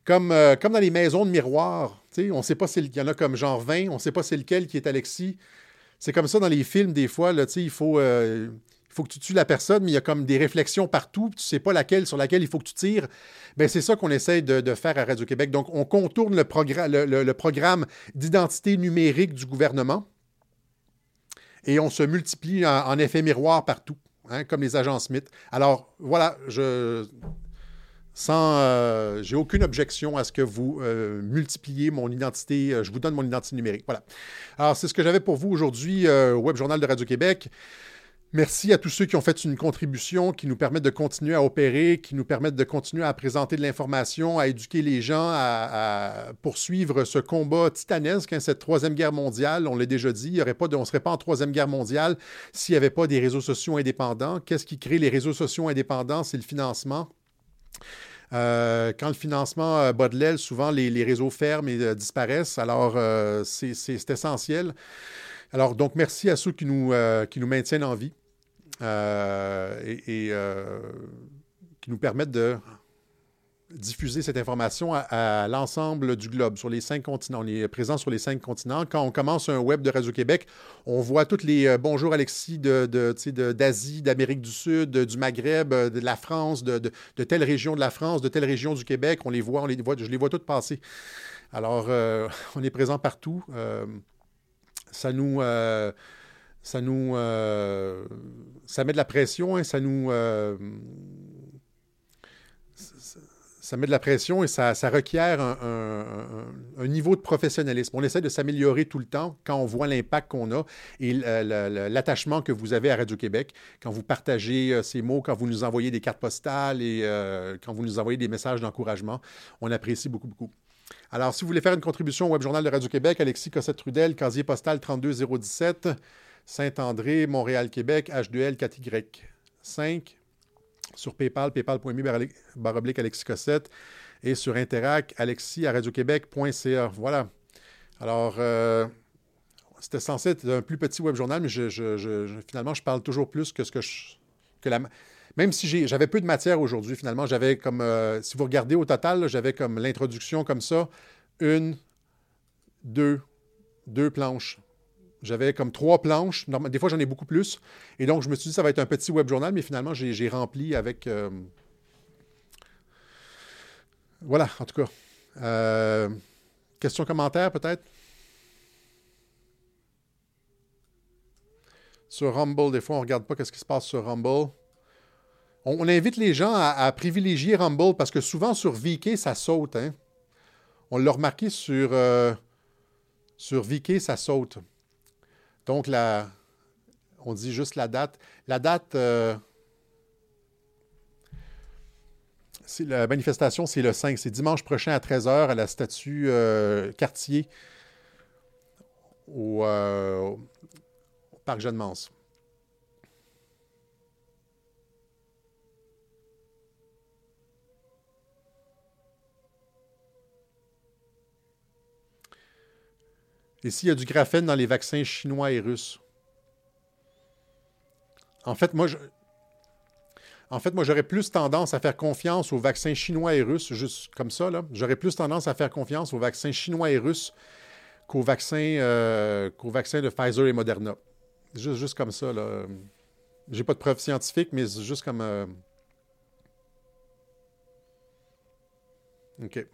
Comme, euh, comme dans les maisons de miroirs. On ne sait pas s'il y en a comme genre 20, on ne sait pas c'est lequel qui est Alexis. C'est comme ça dans les films, des fois, là, il faut, euh, faut que tu tues la personne, mais il y a comme des réflexions partout, tu ne sais pas laquelle sur laquelle il faut que tu tires. Ben, c'est ça qu'on essaie de, faire à Radio-Québec. Donc, on contourne le, le, programme d'identité numérique du gouvernement et on se multiplie en, effet miroir partout, hein, comme les agents Smith. Alors, voilà, je, sans, euh, j'ai aucune objection à ce que vous euh, multipliez mon identité, euh, je vous donne mon identité numérique. Voilà. Alors, c'est ce que j'avais pour vous aujourd'hui au Web Journal de Radio-Québec. Merci à tous ceux qui ont fait une contribution qui nous permettent de continuer à opérer, qui nous permettent de continuer à présenter de l'information, à éduquer les gens, à, poursuivre ce combat titanesque, hein, cette troisième guerre mondiale. On l'a déjà dit, il y aurait pas on ne serait pas en troisième guerre mondiale s'il n'y avait pas des réseaux sociaux indépendants. Qu'est-ce qui crée les réseaux sociaux indépendants? C'est le financement. Euh, quand le financement euh, bat de l'aile, souvent les, réseaux ferment et euh, disparaissent. Alors, c'est essentiel. Alors, donc, merci à ceux qui nous maintiennent en vie et qui nous permettent de diffuser cette information à, l'ensemble du globe, sur les cinq continents. On est présent sur les cinq continents. Quand on commence un web de Radio-Québec, on voit tous les euh, bonjours Alexis d'Asie, d'Amérique du Sud, du Maghreb, euh, de la France, de, telle région de la France, de telle région du Québec. On les voit, on les voit je les vois toutes passer. Alors, euh, [LAUGHS] on est présent partout. ça nous ça nous ça met de la pression, hein, ça nous ça met de la pression et ça, requiert un, niveau de professionnalisme. On essaie de s'améliorer tout le temps quand on voit l'impact qu'on a et l'attachement que vous avez à Radio-Québec, quand vous partagez euh, ces mots, quand vous nous envoyez des cartes postales et euh, quand vous nous envoyez des messages d'encouragement. On apprécie beaucoup, beaucoup. Alors, si vous voulez faire une contribution au Web Journal de Radio-Québec, Alexis Cossette-Trudel, casier postal 32017, Saint-André, Montréal-Québec, H2L 4Y 5 sur PayPal, paypal.me baroblique Alexis Cossette et sur Interac, alexis. Voilà. Alors, euh, c'était censé être un plus petit web journal, mais finalement, je parle toujours plus que ce que je. Que la, même si j'avais peu de matière aujourd'hui, finalement, j'avais comme. Euh, si vous regardez au total, j'avais comme l'introduction comme ça une, deux, deux planches. J'avais comme trois planches. Des fois, j'en ai beaucoup plus. Et donc, je me suis dit, ça va être un petit web journal, mais finalement, j'ai rempli avec. Euh, voilà, en tout cas. Euh... Question, commentaire, peut-être? Sur Rumble, des fois, on ne regarde pas ce qui se passe sur Rumble. On, invite les gens à, privilégier Rumble parce que souvent sur VK, ça saute. Hein? On l'a remarqué sur, euh, sur VK, ça saute. Donc, la, on dit juste la date. La date, euh, la manifestation, c'est le 5. C'est dimanche prochain à 13h à la statue euh, Cartier au, euh, Parc Jeanne-Mance. Ici, il y a du graphène dans les vaccins chinois et russes? En fait, moi, en fait, moi, j'aurais plus tendance à faire confiance aux vaccins chinois et russes, juste comme ça. J'aurais plus tendance à faire confiance aux vaccins chinois et russes qu'aux vaccins, euh, vaccins de Pfizer et Moderna. Juste, juste comme ça. Là. J'ai pas de preuves scientifiques, mais c'est juste comme. Euh, OK.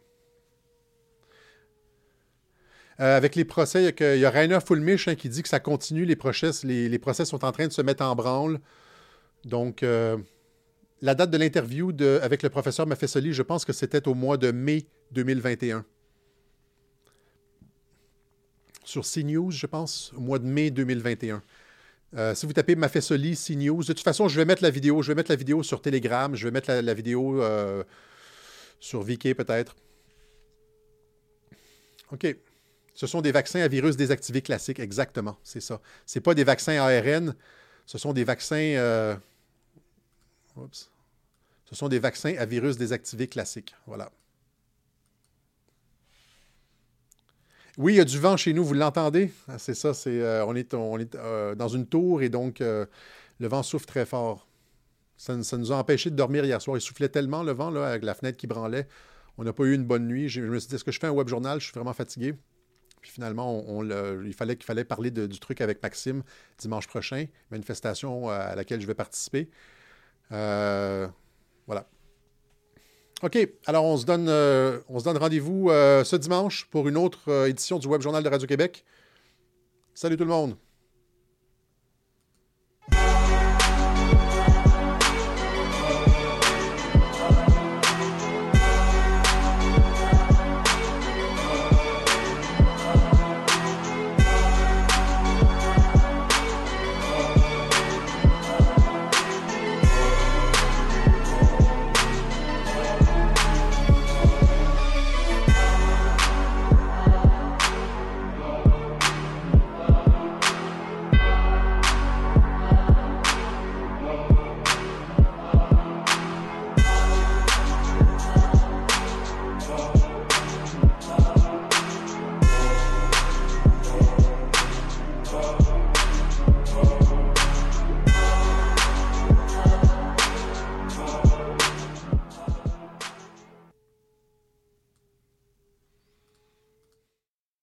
Euh, avec les procès, il y a, Rainer Fulmich hein, qui dit que ça continue, les procès, les, procès sont en train de se mettre en branle. Donc, euh, la date de l'interview avec le professeur Mafessoli, je pense que c'était au mois de mai 2021. Sur CNews, je pense, au mois de mai 2021. Euh, si vous tapez Mafessoli, CNews, de toute façon, je vais mettre la vidéo. Je vais mettre la vidéo sur Telegram. Je vais mettre la, vidéo sur Viki peut-être. OK. Ce sont des vaccins à virus désactivé classiques, exactement, c'est ça. Ce pas des vaccins ARN, ce sont des vaccins... Euh, ce sont des vaccins à virus désactivé classiques, voilà. Oui, il y a du vent chez nous, vous l'entendez? Ah, c'est ça, euh, on est, euh, dans une tour et donc le vent souffle très fort. Ça, nous a empêché de dormir hier soir. Il soufflait tellement le vent avec la fenêtre qui branlait. On n'a pas eu une bonne nuit. Je me suis dit, est-ce que je fais un web journal? Je suis vraiment fatigué. Puis finalement, il fallait qu'il fallait parler du truc avec Maxime dimanche prochain, manifestation à laquelle je vais participer. Euh, voilà. OK, alors on se donne, euh, donne rendez-vous euh, ce dimanche pour une autre édition du Web Journal de Radio-Québec. Salut tout le monde!